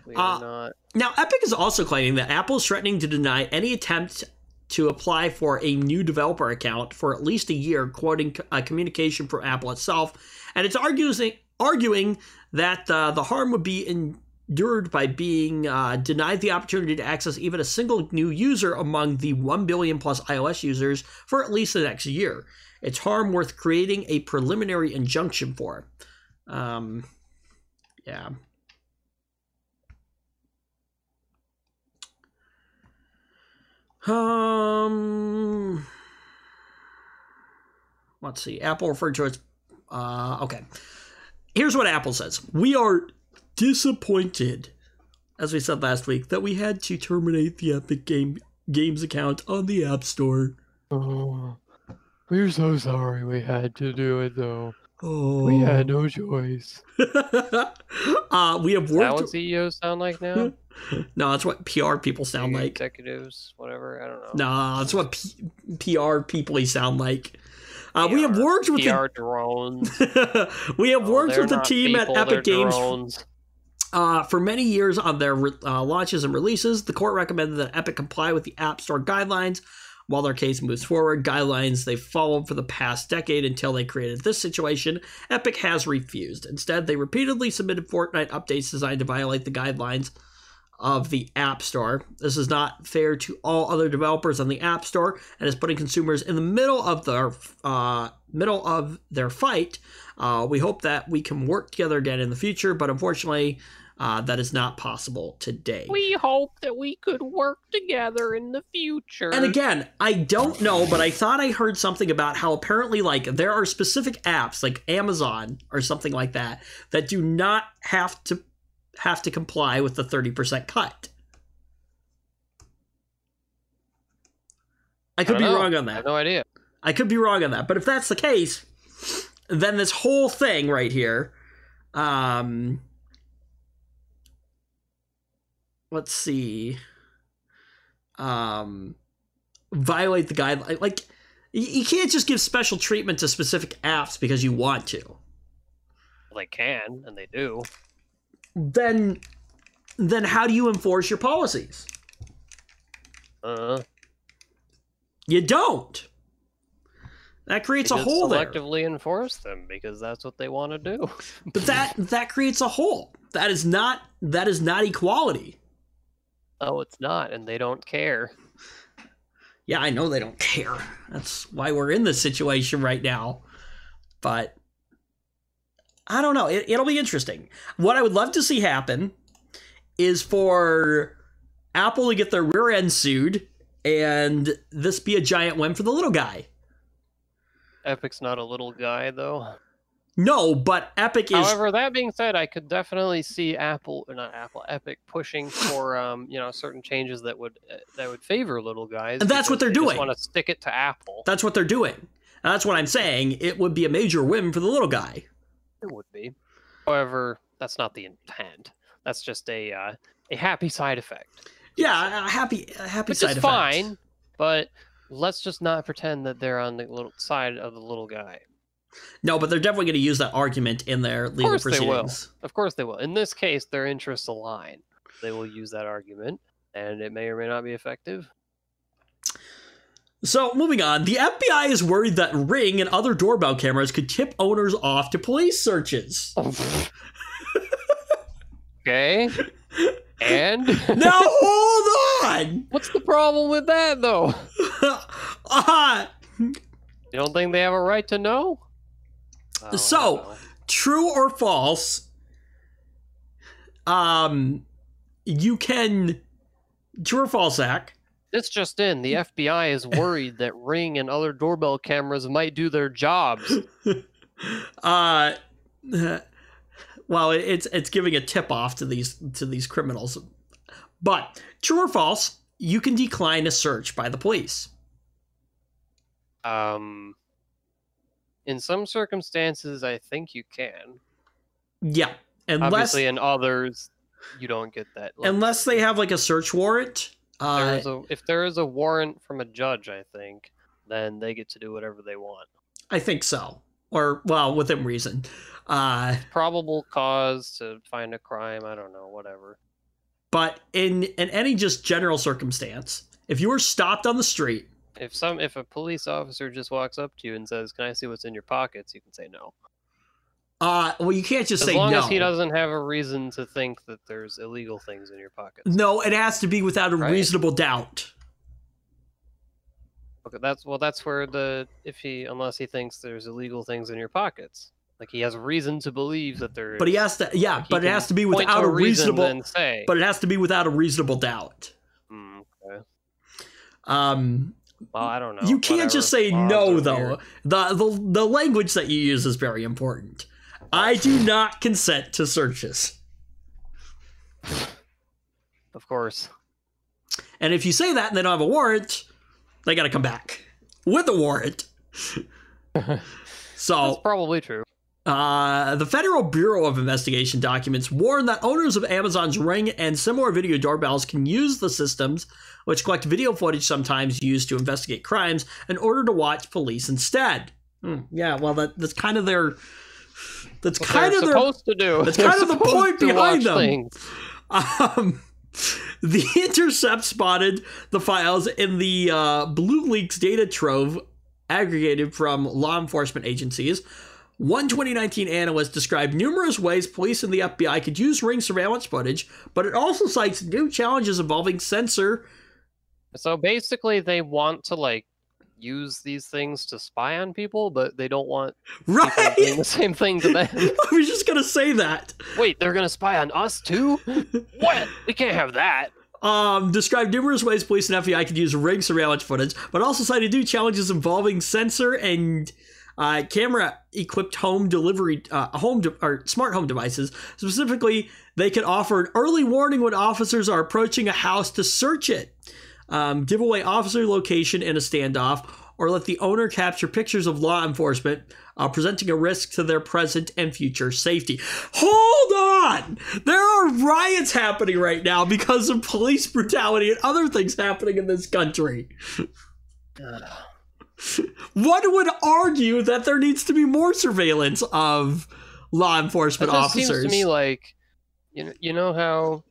We are uh, not. Now, Epic is also claiming that Apple is threatening to deny any attempt to apply for a new developer account for at least a year, quoting a communication from Apple itself. And it's arguing, arguing that uh, the harm would be endured by being uh, denied the opportunity to access even a single new user among the 1 billion plus iOS users for at least the next year. It's harm worth creating a preliminary injunction for. Um, Yeah. Um, let's see. Apple referred to it. Uh, okay. Here's what Apple says: We are disappointed, as we said last week, that we had to terminate the Epic Game Games account on the App Store. Oh, we're so sorry we had to do it though. Oh, We had no choice. uh, we have Is that what worked. CEOs sound like now? No, that's what PR people sound Senior like. executives, whatever. I don't know. No, that's what P- PR people sound like. Uh, we have worked with PR drones. the we have Oh, worked they're with the team people, at Epic Games drones. uh, for many years on their uh, launches and releases. The court recommended that Epic comply with the App Store guidelines while their case moves forward. Guidelines they followed for the past decade until they created this situation. Epic has refused. Instead, they repeatedly submitted Fortnite updates designed to violate the guidelines of the App Store. This is not fair to all other developers on the App Store and is putting consumers in the middle of their uh, middle of their fight. Uh, we hope that we can work together again in the future, but unfortunately, uh, that is not possible today. We hope that we could work together in the future. And again, I don't know, but I thought I heard something about how apparently, like, there are specific apps, like Amazon or something like that, that do not have to have to comply with the thirty percent cut. I could I be know. wrong on I that. have no idea. I could be wrong on that, but if that's the case, then this whole thing right here, um, let's see, um, violate the guideline. Like, you, can't just give special treatment to specific apps because you want to. They can, and they do. Then, then how do you enforce your policies? Uh, You don't. That creates a hole there. selectively enforce them because that's what they want to do. But that that creates a hole. That is not that is not equality. Oh, it's not, and they don't care. Yeah, I know they don't care. That's why we're in this situation right now. But I don't know. It, it'll be interesting. What I would love to see happen is for Apple to get their rear end sued and this be a giant win for the little guy. Epic's not a little guy, though. No, but Epic is However, that being said, I could definitely see Apple, or not Apple, Epic pushing for um, you know, certain changes that would uh, that would favor little guys. And that's what they're they doing. Want to stick it to Apple? that's what they're doing. And that's what I'm saying. It would be a major win for the little guy. It would be. However, that's not the intent. That's just a uh, a happy side effect, Yeah, a happy a happy which side is effect. fine. But let's just not pretend that they're on the little side of the little guy. No, but they're definitely going to use that argument in their legal will. proceedings. Of course they will. In this case, their interests align. They will use that argument, and it may or may not be effective. So, moving on, the FBI is worried that Ring and other doorbell cameras could tip owners off to police searches. okay. And now, hold on! what's the problem with that, though? uh, You don't think they have a right to know? Oh, So- true or false, um, you can. True or false, Zach? this just in: the FBI is worried that Ring and other doorbell cameras might do their jobs. uh well it's it's giving a tip off to these to these criminals but true or false you can decline a search by the police Um, in some circumstances, I think you can. yeah unless Obviously, in others, you don't get that. luxury. unless they have like a search warrant uh is a, if there is a warrant from a judge, I think, then they get to do whatever they want. i think so or well within reason uh Probable cause to find a crime. I don't know. Whatever. but in in any just general circumstance if you were stopped on the street If some if a police officer just walks up to you and says, "Can I see what's in your pockets?" You can say no. uh well you can't just As say no as long as he doesn't have a reason to think that there's illegal things in your pockets. no it has to be without a Right. reasonable doubt Okay, that's well, that's where the if he unless he thinks there's illegal things in your pockets. Like he has a reason to believe that there. But he has to, yeah, he but it has to be without to a reasonable, but it has to be without a reasonable doubt. Hmm, okay. Um, Well, I don't know. you can't just say Whatever. no though. weird. The, the the language that you use is very important. I do not consent to searches. Of course. And if you say that and they don't have a warrant, they got to come back with a warrant. That's so, probably true. Uh, the Federal Bureau of Investigation documents warn that owners of Amazon's Ring and similar video doorbells can use the systems, which collect video footage sometimes used to investigate crimes, in order to watch police instead. Hmm, yeah, well, that, that's kind of their. That's What kind of their supposed to do. that's They're kind of the point behind them. Um, the Intercept spotted the files in the uh, Blue Leaks data trove aggregated from law enforcement agencies. One 2019 analyst described numerous ways police and the FBI could use ring surveillance footage, but it also cites new challenges involving sensor. So basically, they want to like use these things to spy on people, but they don't want Right? doing the same thing to them. I was just gonna say that. Wait, they're gonna spy on us too? What? We can't have that. um, described numerous ways police and FBI could use ring surveillance footage, but also cited new challenges involving sensor and uh, camera-equipped home delivery, uh, home de- or smart home devices. Specifically, they can offer an early warning when officers are approaching a house to search it, um, give away officer location in a standoff, or let the owner capture pictures of law enforcement uh, presenting a risk to their present and future safety. Hold on! There are riots happening right now because of police brutality and other things happening in this country. One would argue that there needs to be more surveillance of law enforcement just officers. seems to me like, you know, you know how,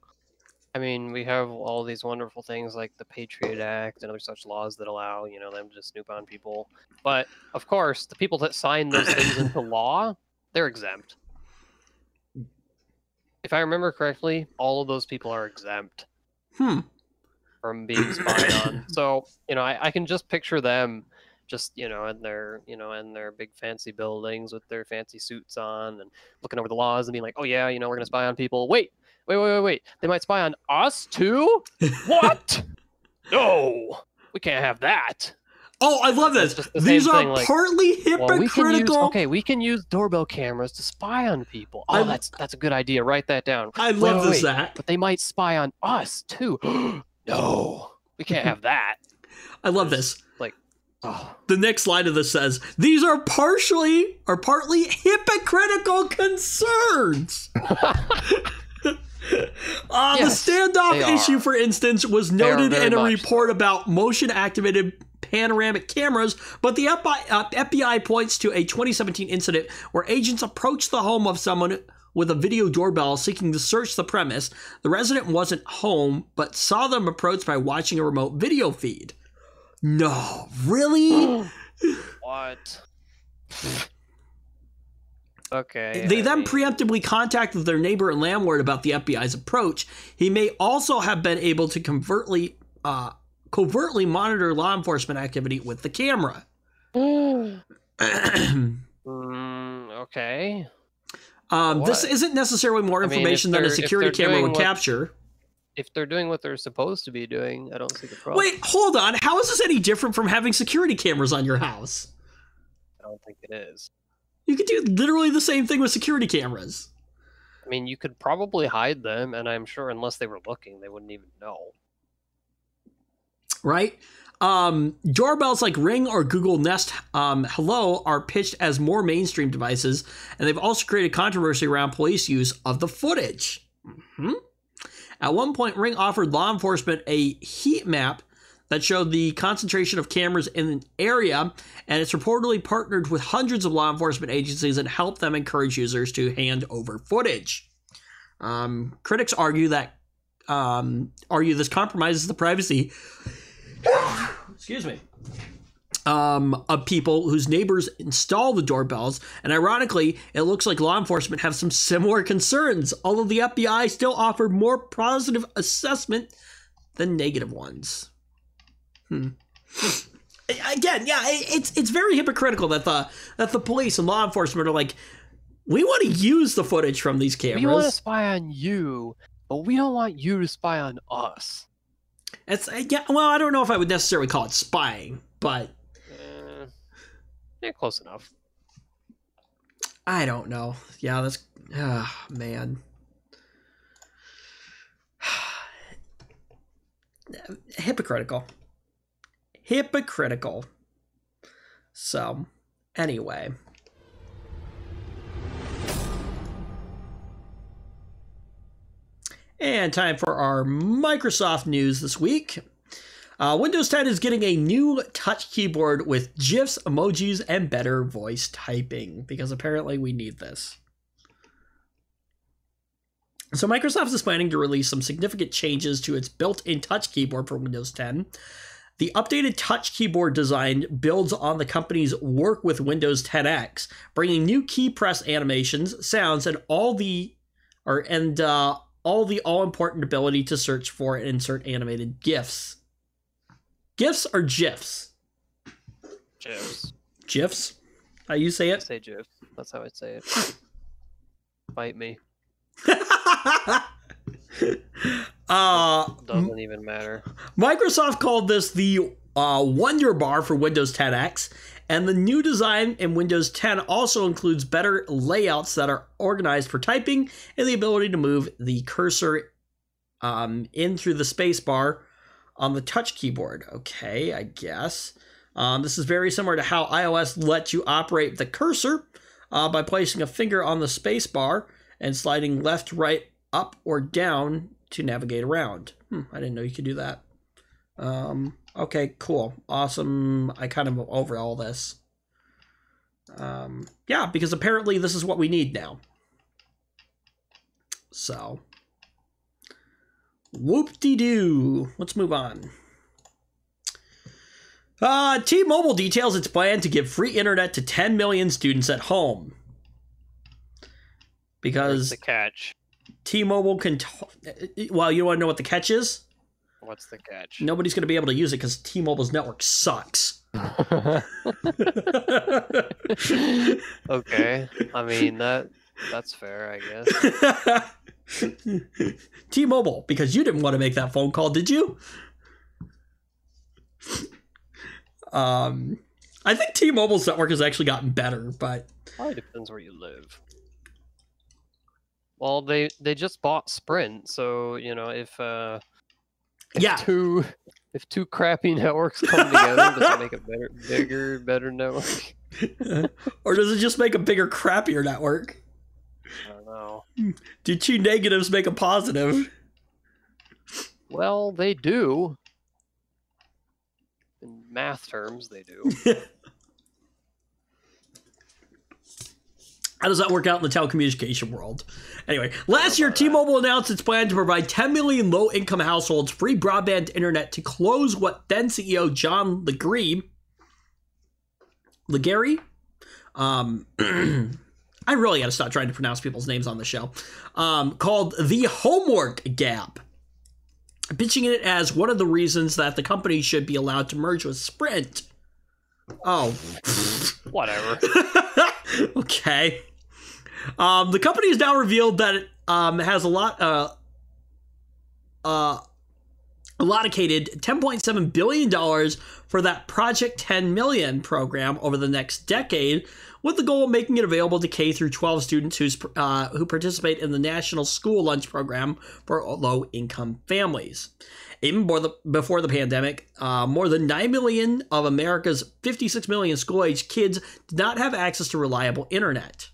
I mean, we have all these wonderful things like the Patriot Act and other such laws that allow, you know, them to snoop on people. But of course, the people that sign those things into law, they're exempt. If I remember correctly, all of those people are exempt hmm. from being spied on. So, you know, I, I can just picture them just, you know, in their, you know, in their big fancy buildings with their fancy suits on and looking over the laws and being like, oh yeah, you know, we're gonna spy on people. Wait, wait, wait, wait, wait. They might spy on us too? What? no. We can't have that. Oh, I love this. the These are thing, like, partly Well, we use hypocritical. okay, we can use doorbell cameras to spy on people. Oh, I- that's that's a good idea. Write that down. I Wait, love wait, this, wait. But they might spy on us too. no. We can't have that. I love this. Oh. The next line of this says, "These are partially or partly hypocritical concerns." Uh, Yes, the standoff issue, for instance, was noted in a much report about motion activated panoramic cameras, but the FBI, uh, FBI points to a 2017 incident where agents approached the home of someone with a video doorbell seeking to search the premise. The resident wasn't home, but saw them approach by watching a remote video feed. No, really? What? okay. They then preemptively contacted their neighbor and landlord about the FBI's approach. He may also have been able to covertly, uh, covertly monitor law enforcement activity with the camera. Mm, okay. um, this isn't necessarily more I mean, information than a security camera would what- capture. If they're doing what they're supposed to be doing, I don't see the problem. Wait, hold on. How is this any different from having security cameras on your house? I don't think it is. You could do literally the same thing with security cameras, I mean, you could probably hide them, and I'm sure unless they were looking, they wouldn't even know. right? Um, doorbells like Ring or Google Nest um, Hello are pitched as more mainstream devices, and they've also created controversy around police use of the footage. Mhm. At one point, Ring offered law enforcement a heat map that showed the concentration of cameras in an area, and it's reportedly partnered with hundreds of law enforcement agencies and helped them encourage users to hand over footage. Um, critics argue that um, argue this compromises the privacy excuse me, um, of people whose neighbors install the doorbells. And ironically, it looks like law enforcement have some similar concerns, although the FBI still offered more positive assessment than negative ones. Hmm. Again, yeah, it's it's very hypocritical that the that the police and law enforcement are like We want to use the footage from these cameras. We want to spy on you, but we don't want you to spy on us. It's uh, yeah. Well, I don't know if I would necessarily call it spying, but yeah, close enough. I don't know. Yeah, that's ah man. Hypocritical. Hypocritical. So, anyway. And time for our Microsoft news this week. Uh, Windows 10 is getting a new touch keyboard with GIFs, emojis, and better voice typing because apparently we need this. So, Microsoft is planning to release some significant changes to its built in touch keyboard for Windows 10. The updated touch keyboard design builds on the company's work with Windows 10X, bringing new key press animations, sounds, and all the or and uh, all the all important ability to search for and insert animated GIFs. GIFs or GIFs? GIFs. GIFs? How you say it? I say GIFs. That's how I say it. Bite me. uh, Doesn't even matter. Microsoft called this the uh, Wonder Bar for Windows 10X, and the new design in Windows 10 also includes better layouts that are organized for typing and the ability to move the cursor um, in through the space bar on the touch keyboard. Okay, I guess. Um, this is very similar to how iOS lets you operate the cursor uh, by placing a finger on the space bar and sliding left, right, up, or down to navigate around. Hmm, I didn't know you could do that. Um, okay, cool. Awesome. I kind of over all this. Um, yeah, because apparently this is what we need now. So, whoop de doo. Let's move on. Uh, T Mobile details its plan to give free internet to 10 million students at home. Where's Because the catch? T Mobile can. T- well, you want to know what the catch is? What's the catch? Nobody's going to be able to use it because T Mobile's network sucks. okay. I mean that that's fair, I guess. T Mobile, because you didn't want to make that phone call, did you? Um, I think T Mobile's network has actually gotten better, but Probably depends where you live. Well, they they just bought Sprint, so you know if uh if Yeah. two if two crappy networks come together, does it make a better bigger better network? or does it just make a bigger, crappier network? Know. Do two negatives make a positive? Well, they do. In math terms, they do. How does that work out in the telecommunication world? Anyway, last year, T-Mobile announced its plan to provide 10 million low-income households free broadband internet to close what then CEO John Legere, Legere, um, I really got to stop trying to pronounce people's names on the show, um, called the homework gap, pitching it as one of the reasons that the company should be allowed to merge with Sprint. Oh. Whatever. okay. Um, the company has now revealed that it um, has a lot, uh, uh, allocated $10.7 billion for that Project 10 Million program over the next decade, with the goal of making it available to K through 12 students who's, uh, who participate in the National School Lunch Program for low income families. Even before the, before the pandemic, uh, more than 9 million of America's 56 million school age kids did not have access to reliable internet.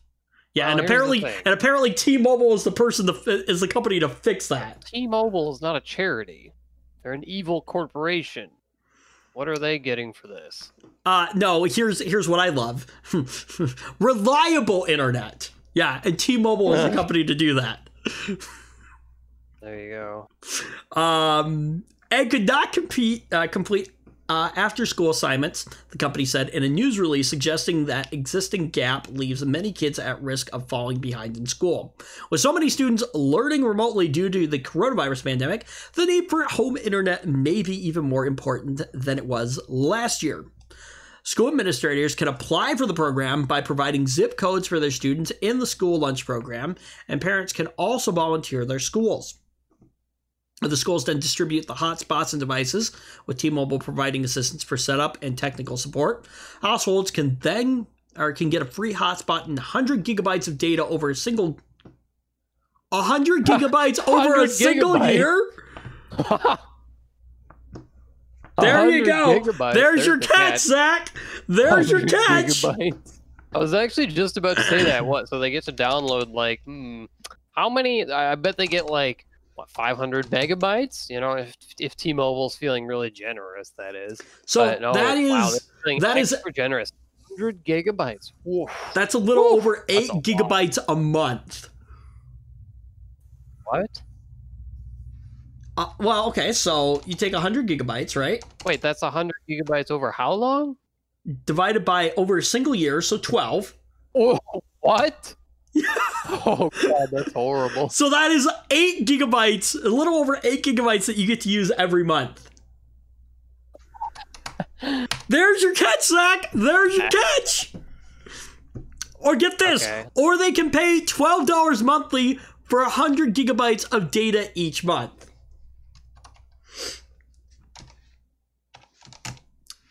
Yeah, Well, and apparently, and apparently, T-Mobile is the person to is the company to fix that. T-Mobile is not a charity. They're an evil corporation. What are they getting for this? Uh, no, here's here's what I love: reliable internet. Yeah, and T-Mobile is the company to do that. There you go. Um, and could not compete uh, complete uh, after school assignments. The company said in a news release, suggesting that existing gap leaves many kids at risk of falling behind in school. With so many students learning remotely due to the coronavirus pandemic, the need for home internet may be even more important than it was last year. School administrators can apply for the program by providing zip codes for their students in the school lunch program, and parents can also volunteer their schools. The schools then distribute the hotspots and devices, with T Mobile providing assistance for setup and technical support. Households can then or can get a free hotspot and 100 gigabytes of data over a single 100 gigabytes over a 100 single gigabytes. year? There you go. gigabytes. There's, your the catch, Zach. There's your 100 catch. gigabytes. I was actually just about to say that. What? So they get to download like, hmm, how many? I I bet they get like what 500 megabytes. You know, if if T-Mobile's feeling really generous, that is. So But no, that is wow, they're feeling that is- extra generous. 100 gigabytes. Woof. that's a little Whew, over eight a lot. gigabytes a month. What? Uh, well, okay, so you take 100 gigabytes, right? Wait, that's 100 gigabytes over how long? Divided by over a single year, so 12. Oh, what? oh god, that's horrible. So that is 8 gigabytes, a little over 8 gigabytes that you get to use every month. There's your catch, Zach. There's your catch. Or get this, Okay. or they can pay $12 monthly for 100 gigabytes of data each month.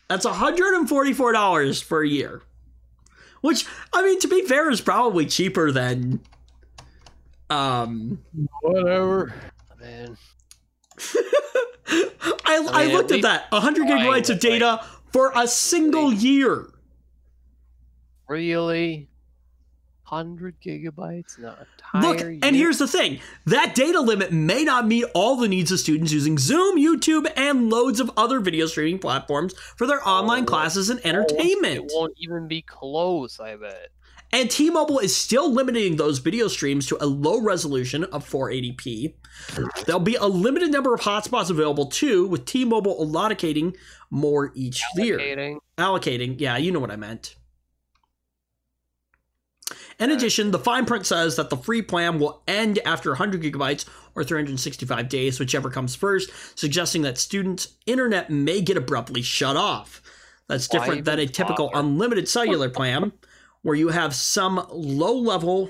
That's $144 for a year. Which, I mean, to be fair, is probably cheaper than um Whatever. Man. I, I, mean, at looked at least that 100 gigabytes of data for a single year. Really? 100 gigabytes? No, entire Look, year? and here's the thing that data limit may not meet all the needs of students using Zoom, YouTube, and loads of other video streaming platforms for their oh, online Oh, classes and entertainment. It won't even be close, I bet. And T Mobile is still limiting those video streams to a low resolution of 480p. There'll be a limited number of hotspots available too, with T Mobile allocating more each year. Allocating. Allocating, yeah, you know what I meant. In addition, the fine print says that the free plan will end after 100 gigabytes or 365 days, whichever comes first, suggesting that students' internet may get abruptly shut off. That's different than a typical bother? unlimited cellular plan, where you have some low level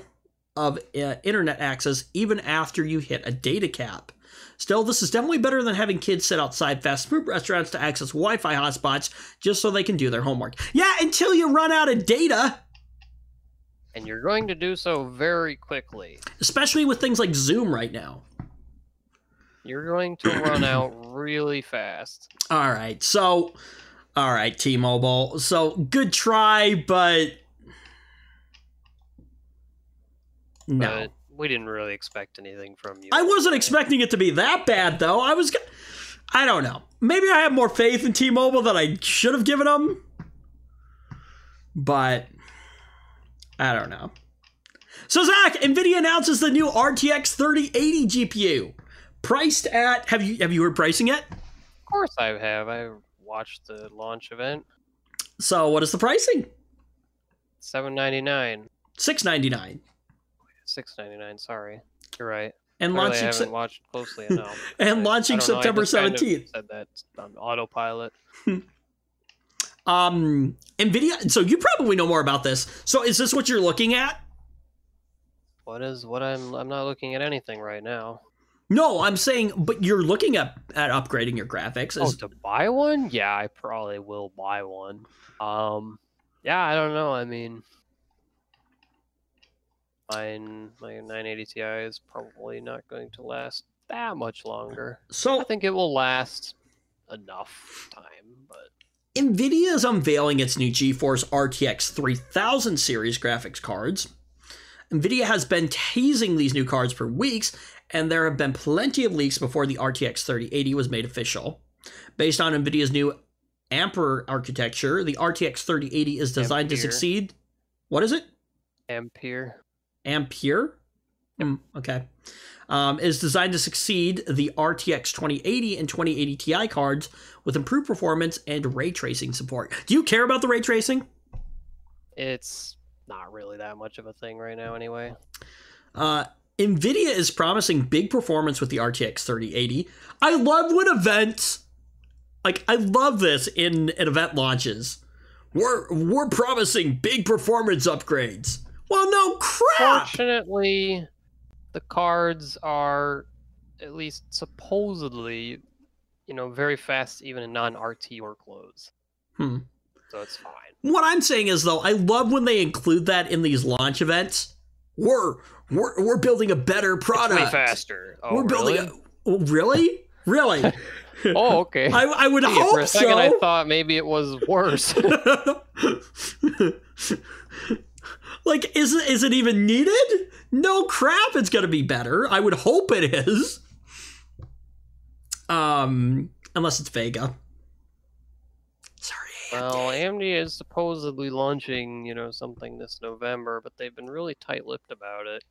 of uh, internet access even after you hit a data cap. Still, this is definitely better than having kids sit outside fast food restaurants to access Wi Fi hotspots just so they can do their homework. Yeah, until you run out of data, And you're going to do so very quickly. especially with things like Zoom right now. You're going to run out really fast. All right, so, all right, T Mobile. So, good try, but. No. But we didn't really expect anything from you. I wasn't expecting it to be that bad, though. I was. I don't know. Maybe I have more faith in T Mobile than I should have given them. But. I don't know. So, Zach, NVIDIA announces the new RTX 3080 GPU. Priced at. Have you have you heard pricing yet? Of course I have. I watched the launch event. So, what is the pricing? Seven ninety nine. Six ninety nine. Six ninety nine. Sorry, you're right. And Clearly I launching. haven't watched closely enough. and I- launching I don't September just kind of 17th. Said that on autopilot. Um, Nvidia. So you probably know more about this. So is this what you're looking at? What is what I'm? I'm not looking at anything right now. No, I'm saying, but you're looking at at upgrading your graphics. Oh, Is, to buy one? Yeah, I probably will buy one. Um, yeah, I don't know. I mean, mine my 980 Ti is probably not going to last that much longer. So I think it will last enough time, but Nvidia is unveiling its new GeForce RTX 3000 series graphics cards. Nvidia has been teasing these new cards for weeks, and there have been plenty of leaks before the RTX 3080 was made official. Based on Nvidia's new Ampere architecture, the RTX 3080 is designed to succeed. What is it? Ampere. Ampere. Hmm, okay. Um, is designed to succeed the RTX 2080 and 2080 Ti cards with improved performance and ray tracing support. Do you care about the ray tracing? It's not really that much of a thing right now, anyway. Uh, NVIDIA is promising big performance with the RTX 3080. I love when events, like, I love this in, in event launches we're we're promising big performance upgrades. Well, no crap. Fortunately, the cards are at least supposedly, you know, very fast even in non-RT workloads. Hmm. So it's fine. What I'm saying is though, I love when they include that in these launch events. We're we're we're building a better product. It's way faster. Oh, we're building really? a oh, really? Really? Oh, okay. I, I would Gee, hope for a second, so. I thought maybe it was worse. like, is it is it even needed? No crap, it's gonna be better. I would hope it is. Um, unless it's Vega. Sorry. well, AMD is supposedly launching, you know, something this November, but they've been really tight-lipped about it.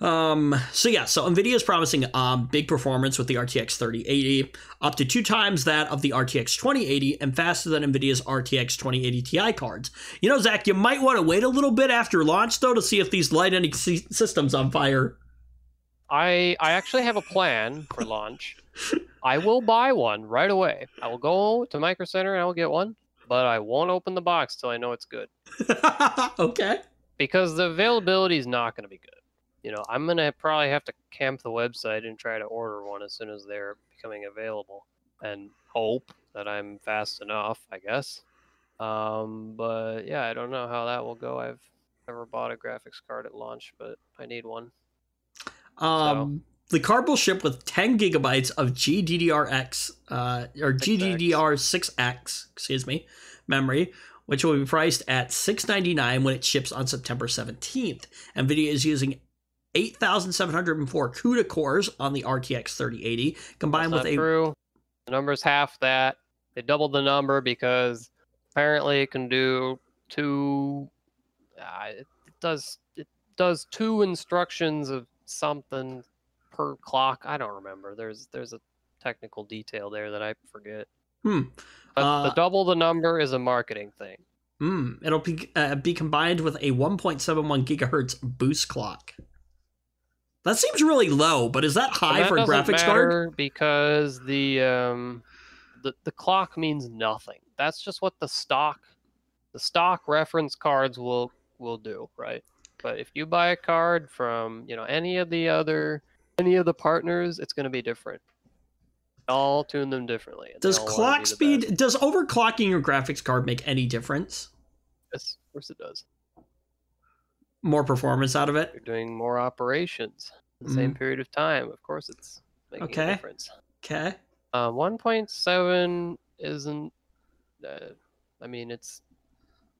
Um, so yeah, so Nvidia is promising um big performance with the RTX 3080, up to two times that of the RTX 2080, and faster than Nvidia's RTX 2080 Ti cards. You know, Zach, you might want to wait a little bit after launch though to see if these light any sy- systems on fire. I I actually have a plan for launch. I will buy one right away. I will go to Micro Center and I will get one, but I won't open the box till I know it's good okay. because the availability is not going to be good. You know, I'm gonna probably have to camp the website and try to order one as soon as they're becoming available, and hope that I'm fast enough. I guess. Um, but yeah, I don't know how that will go. I've never bought a graphics card at launch, but I need one. Um, the card will ship with 10 gigabytes of GDDRX, uh, or 6X. GDDR6X, excuse me, memory, which will be priced at 699 when it ships on September 17th. NVIDIA is using 8,704 CUDA cores on the RTX 3080, combined with a true. The number's half that. They doubled the number because apparently it can do two. Uh, it, does it does two instructions of something per clock. I don't remember. There's there's a technical detail there that I forget. Hmm. But Uh, the double the number is a marketing thing. Mm, it'll be uh, be combined with a 1.71 gigahertz boost clock. That seems really low, but is that high that for a graphics card? because the um the, the clock means nothing. That's just what the stock the stock reference cards will will do, right? But if you buy a card from, you know, any of the other any of the partners, it's going to be different. All tune them differently. Does clock speed, does overclocking your graphics card make any difference? Yes, of course it does. More performance out of it? You're doing more operations in the same period of time. Of course it's making Mm. Okay. a difference. Okay. Uh, 1.7 isn't. Uh, I mean, it's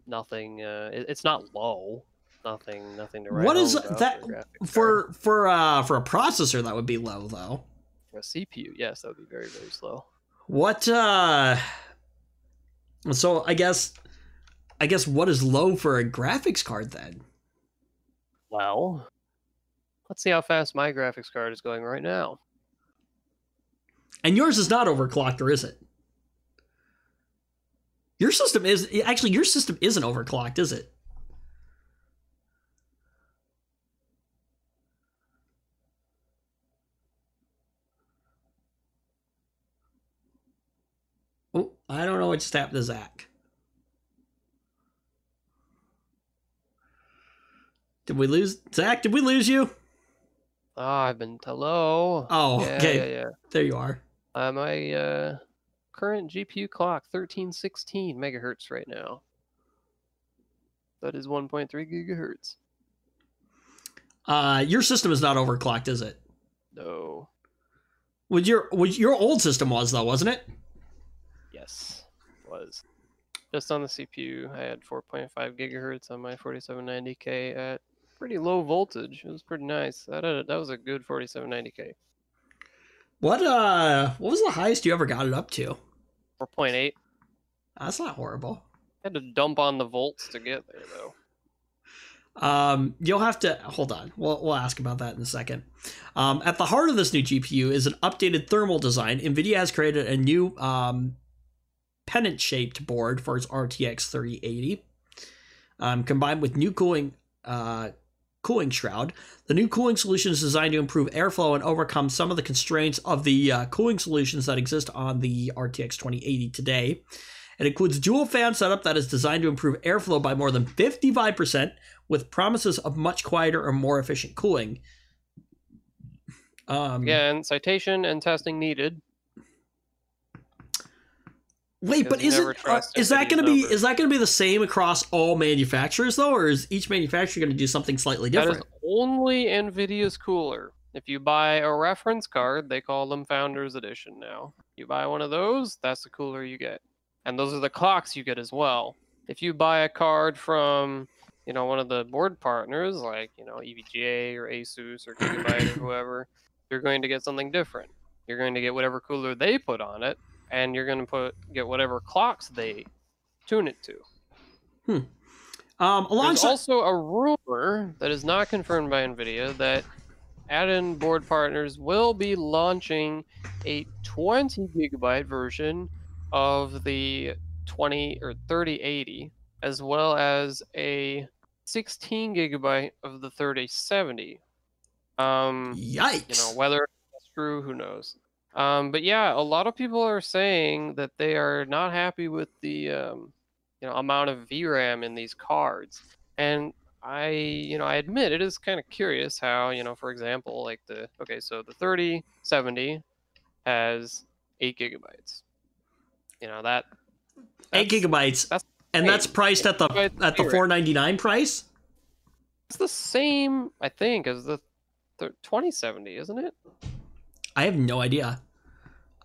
nothing. Uh, it, it's not low. Nothing. Nothing to write. What is that- for, card. For for uh for a processor that would be low though. For a CPU? Yes, that would be very very slow. What uh so I guess I guess what is low for a graphics card then? Well, let's see how fast my graphics card is going right now. And yours is not overclocked, or is it? Your system is actually your system isn't overclocked, is it? Oh, I don't know what just happened to Zach. Did we lose Zach? Did we lose you? Ah, I've been hello. Oh, yeah, okay. yeah, yeah. There you are. Uh, my uh, current GPU clock 1316 megahertz right now. That is 1.3 gigahertz. Uh, your system is not overclocked, is it? No. Would your would your old system was though, wasn't it? Yes, it was. Just on the CPU, I had 4.5 gigahertz on my 4790K at pretty low voltage. It was pretty nice. That a, that was a good 4790K. What uh what was the highest you ever got it up to? 4.8. That's not horrible. Had to dump on the volts to get there though. Um, you'll have to hold on. We'll we'll ask about that in a second. Um, at the heart of this new GPU is an updated thermal design. Nvidia has created a new um, pennant-shaped board for its RTX 3080, um, combined with new cooling uh, cooling shroud. The new cooling solution is designed to improve airflow and overcome some of the constraints of the uh, cooling solutions that exist on the RTX 2080 today. It includes dual fan setup that is designed to improve airflow by more than 55%, with promises of much quieter or more efficient cooling. Um, and citation and testing needed. Wait, but is never it uh, is that going to be is that going to be the same across all manufacturers though, or is each manufacturer going to do something slightly different? is only NVIDIA's cooler. If you buy a reference card, they call them Founders Edition now. You buy one of those, that's the cooler you get. And those are the clocks you get as well. If you buy a card from, you know, one of the board partners, like, you know, EVGA or Asus or Gigabyte or whoever, you're going to get something different. You're going to get whatever cooler they put on it, and you're going to put get whatever clocks they tune it to. Um, There's also a rumor that is not confirmed by NVIDIA that add-in board partners will be launching a 20 gigabyte version of the 20 or 3080, as well as a 16 gigabyte of the 3070. Um, yikes! you know whether that's true who knows um but yeah a lot of people are saying that they are not happy with the um you know amount of vram in these cards. And i you know i admit it is kind of curious how you know for example like the okay so the 3070 has 8 gigabytes. You know that Eight gigabytes, that's and that's priced at the at the four ninety nine price. it's the same i think as the th- 2070 isn't it? I have no idea.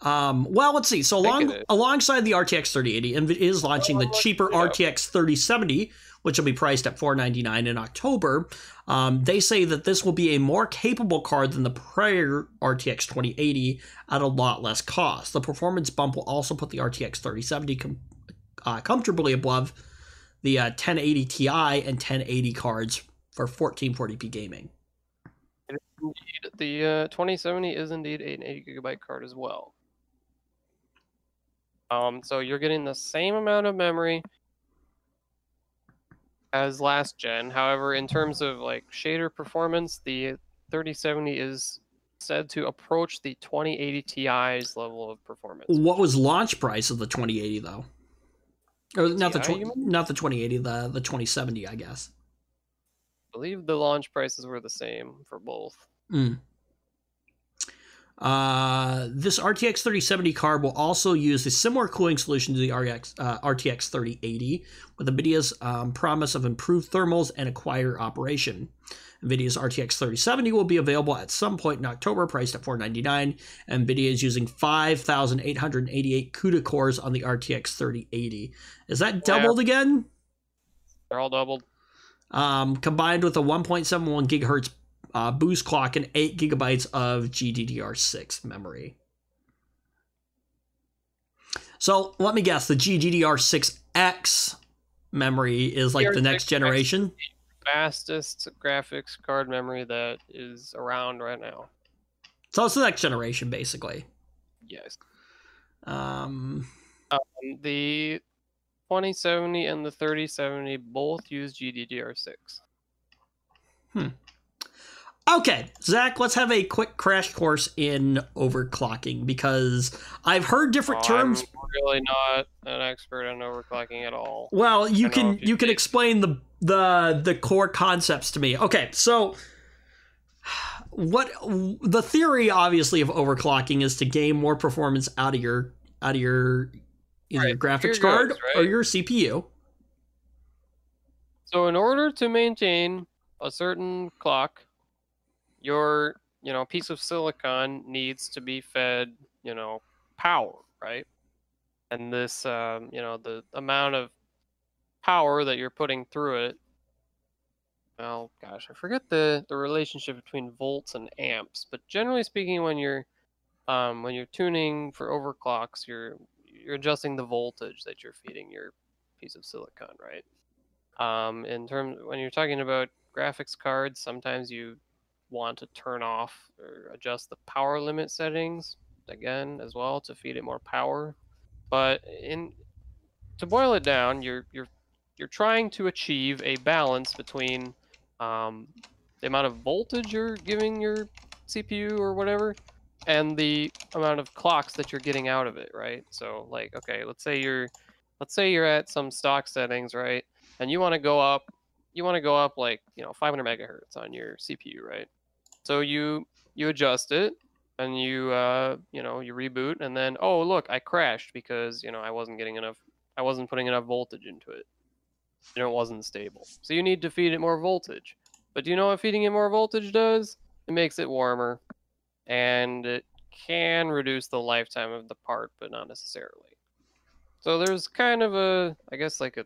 Um, well, let's see. So along alongside the RTX 3080, NVIDIA is launching the cheaper yeah. RTX 3070, which will be priced at 499 in October. Um, they say that this will be a more capable card than the prior RTX 2080 at a lot less cost. The performance bump will also put the RTX 3070 com- uh, comfortably above the uh, 1080 Ti and 1080 cards for 1440p gaming. Indeed, the uh, 2070 is indeed an 80 gigabyte card as well. Um, so you're getting the same amount of memory as last gen. However, in terms of like shader performance, the 3070 is said to approach the 2080 Ti's level of performance. What was launch price of the 2080 though? Or not the tw- not the 2080, the the 2070, I guess. I believe the launch prices were the same for both. Mm. Uh, this RTX 3070 card will also use a similar cooling solution to the RX, uh, RTX 3080, with NVIDIA's um, promise of improved thermals and a quieter operation. NVIDIA's RTX 3070 will be available at some point in October, priced at $499. NVIDIA is using 5,888 CUDA cores on the RTX 3080. Is that doubled again? They're all doubled. um, combined with a 1.71 gigahertz uh, boost clock and 8 gigabytes of GDDR6 memory. So let me guess, the GDDR6X memory is like the next GDDR6X. generation. Fastest graphics card memory that is around right now. So it's the next generation, basically. Yes. Um, Um, the 2070 and the 3070 both use GDDR6. Okay, Zach, let's have a quick crash course in overclocking because I've heard different Oh, terms. I'm really not an expert on overclocking at all. Well, you can you you can explain the the the core concepts to me. Okay, so what the theory obviously of overclocking is to gain more performance out of your out of your either your Right, graphics card goes, or your CPU. So in order to maintain a certain clock, your you know piece of silicon needs to be fed you know power, right? And this um, you know the amount of power that you're putting through it. Well, gosh, I forget the the relationship between volts and amps, but generally speaking, when you're um, when you're tuning for overclocks, you're you're adjusting the voltage that you're feeding your piece of silicon, right? Um, in terms when you're talking about graphics cards, sometimes you want to turn off or adjust the power limit settings again as well to feed it more power. But in to boil it down, you're you're you're trying to achieve a balance between um, the amount of voltage you're giving your CPU or whatever, and the amount of clocks that you're getting out of it, right? So, like, okay, let's say you're let's say you're at some stock settings, right? And you want to go up, you want to go up like, you know, 500 megahertz on your CPU, right? So you you adjust it and you uh, you know, you reboot and then oh, look, I crashed because, you know, I wasn't getting enough I wasn't putting enough voltage into it. You know, it wasn't stable. So you need to feed it more voltage. But do you know what feeding it more voltage does? It makes it warmer and it can reduce the lifetime of the part, but not necessarily. So there's kind of a, I guess, like a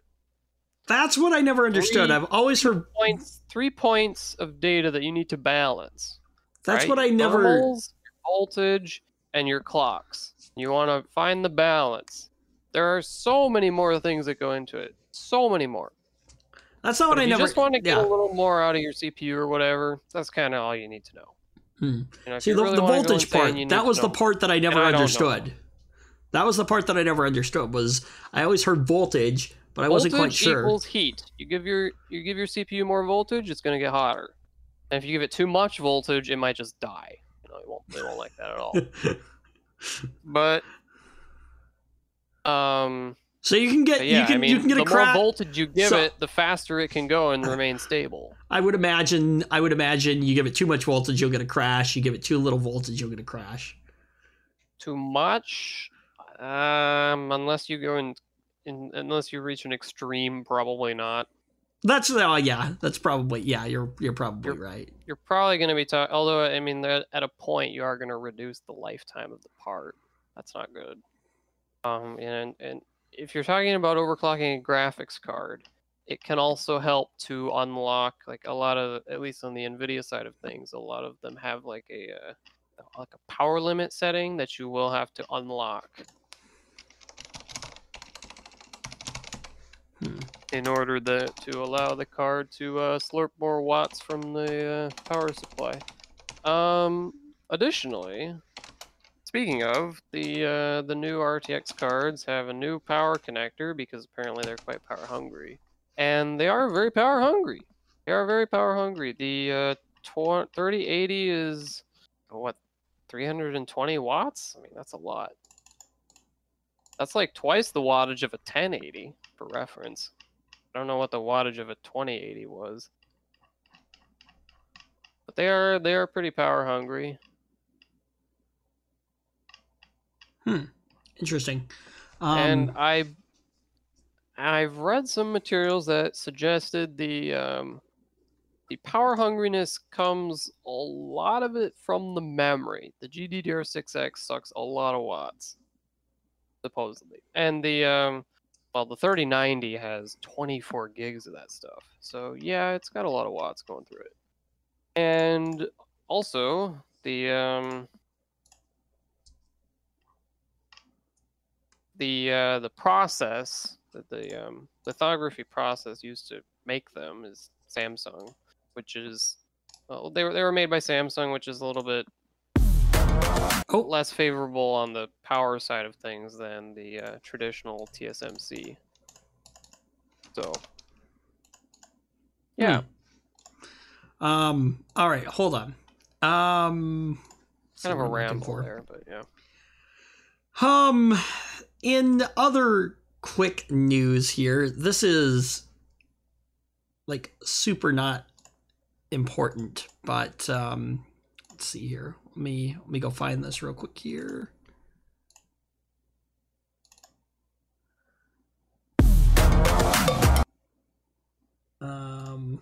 That's what I never understood. Three- I've always heard points, three points of data that you need to balance. that's right? what I never thermals, voltage, and your clocks. You want to find the balance. There are so many more things that go into it. So many more. That's not But what if I you never just want to get yeah. a little more out of your CPU or whatever, that's kind of all you need to know. Hmm. You know, See the, really the voltage part. That was the part that I never I understood. That was the part that I never understood. Was I always heard voltage, but I wasn't quite voltage sure. equals heat. You give your you give your CPU more voltage, it's gonna get hotter. And if you give it too much voltage, it might just die. You know, it won't they won't like that at all. but um so you can get yeah, you can I mean, you can get the a crash. more voltage you give So- it, the faster it can go and remain stable. I would imagine. I would imagine you give it too much voltage, you'll get a crash. You give it too little voltage, you'll get a crash. Too much, um, unless you go in, in unless you reach an extreme, probably not. That's oh yeah. That's probably yeah. You're you're probably You're- right. you're probably going to be talking. Although I mean, at a point, you are going to reduce the lifetime of the part. That's not good. Um, and and if you're talking about overclocking a graphics card, it can also help to unlock like a lot of, at least on the Nvidia side of things, a lot of them have like a uh, like a power limit setting that you will have to unlock. In order the, to allow the card to uh, slurp more watts from the uh, power supply. Um, additionally, speaking of, the uh, the new RTX cards have a new power connector because apparently they're quite power hungry, and they are very power hungry. They are very power hungry. The uh, tw- 3080 is what 320 watts. I mean, that's a lot. That's like twice the wattage of a 1080 for reference. I don't know what the wattage of a 2080 was. But they are they are pretty power hungry. Hmm. Interesting. Um, and I I've read some materials that suggested the um, the power hungriness comes a lot of it from the memory. The GDDR6X sucks a lot of watts, supposedly, and the um, well, the 3090 has 24 gigs of that stuff. So yeah, it's got a lot of watts going through it, and also the um, the uh, the process that the um, lithography process used to make them is Samsung, which is well, they were they were made by Samsung, which is a little bit oh, less favorable on the power side of things than the uh, traditional TSMC. So, yeah, um. All right. Hold on. Um. kind of a ramble there, but yeah. Um, in other quick news here, this is like super not important, but um, let's see here. Let me let me go find this real quick here. Um,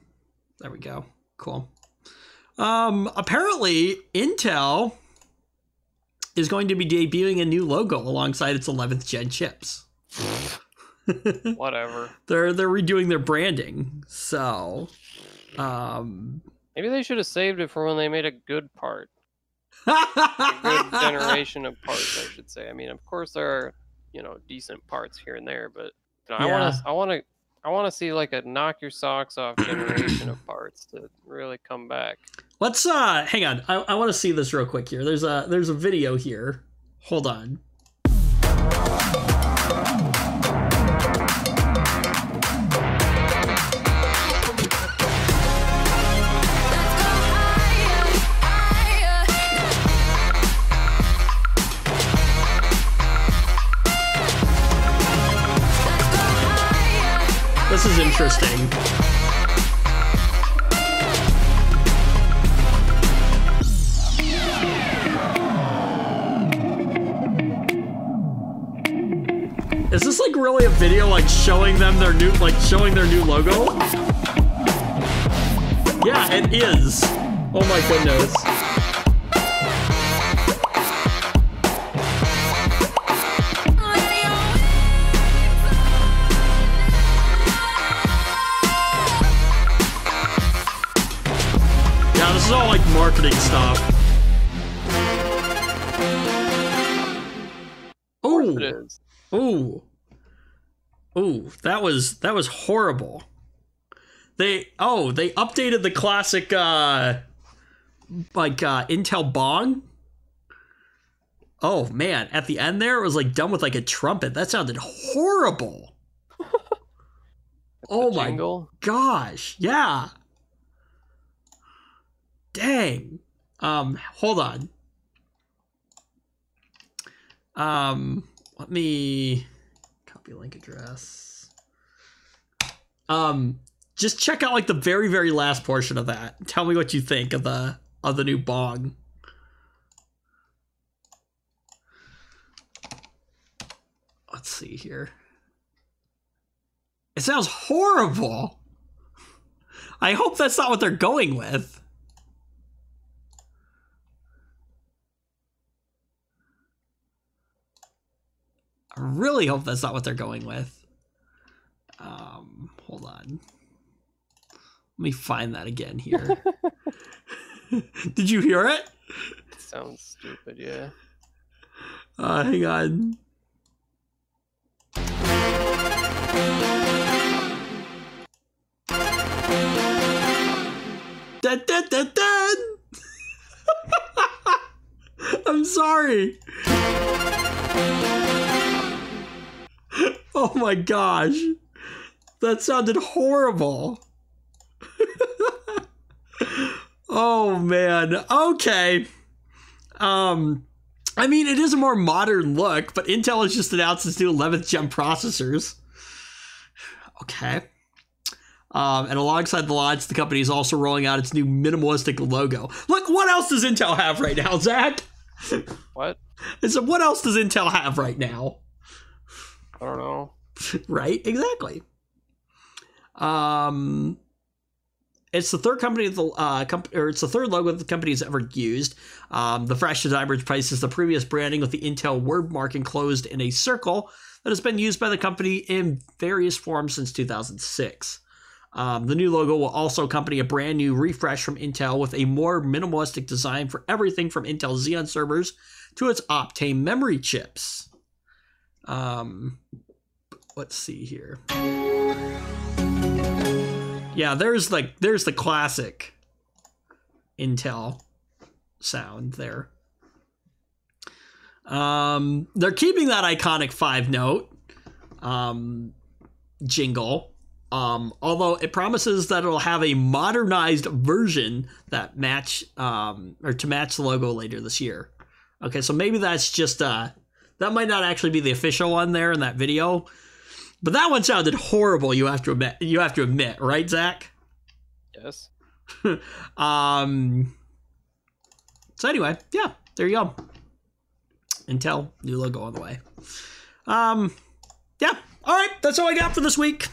there we go. Cool. Um, apparently Intel is going to be debuting a new logo alongside its 11th gen chips. Whatever. they're they're redoing their branding. So, um Maybe they should have saved it for when they made a good part. A good generation of parts, I should say. I mean, of course there are, you know, decent parts here and there, but you know, I want to, I want to, I want to see like a knock your socks off generation of parts to really come back. Let's uh hang on. I, I want to see this real quick here. There's a there's a video here. Hold on. Is interesting. Is this like really a video like showing them their new like showing their new logo? Yeah, it is. Oh my goodness. Like stuff. Oh. Ooh. Ooh, that was that was horrible. They oh, they updated the classic uh like uh Intel Bong. Oh man, at the end there it was like done with like a trumpet. That sounded horrible. oh my gosh. Yeah. Dang. Um, hold on. Um, let me copy link address. Um, just check out like the very, very last portion of that. Tell me what you think of the of the new bong. Let's see here. It sounds horrible. I hope that's not what they're going with. I really hope that's not what they're going with. Um, hold on. Let me find that again here. Did you hear it? Sounds stupid, yeah. Uh, hang on. Dun, dun, dun, dun. I'm sorry. Oh my gosh. That sounded horrible. oh man. Okay. Um I mean, it is a more modern look, but Intel has just announced its new 11th gen processors. Okay. Um, and alongside the launch, the company is also rolling out its new minimalistic logo. Look, what else does Intel have right now, Zach? What? I said, what else does Intel have right now? I don't know. right? Exactly. Um, it's the third company the uh, comp- or it's the third logo the company has ever used. Um, the fresh design replaces the previous branding with the Intel word mark enclosed in a circle that has been used by the company in various forms since 2006. Um, the new logo will also accompany a brand new refresh from Intel with a more minimalistic design for everything from Intel Xeon servers to its Optane memory chips. Um, let's see here. Yeah, there's like there's the classic Intel sound there. Um, they're keeping that iconic five note um, jingle. Um, although it promises that it'll have a modernized version that match um, or to match the logo later this year. Okay, so maybe that's just uh that might not actually be the official one there in that video, but that one sounded horrible. You have to admit, you have to admit, right, Zach? Yes. Um. So anyway, yeah, there you go. Intel new logo on the way. Um. Yeah. All right, that's all I got for this week.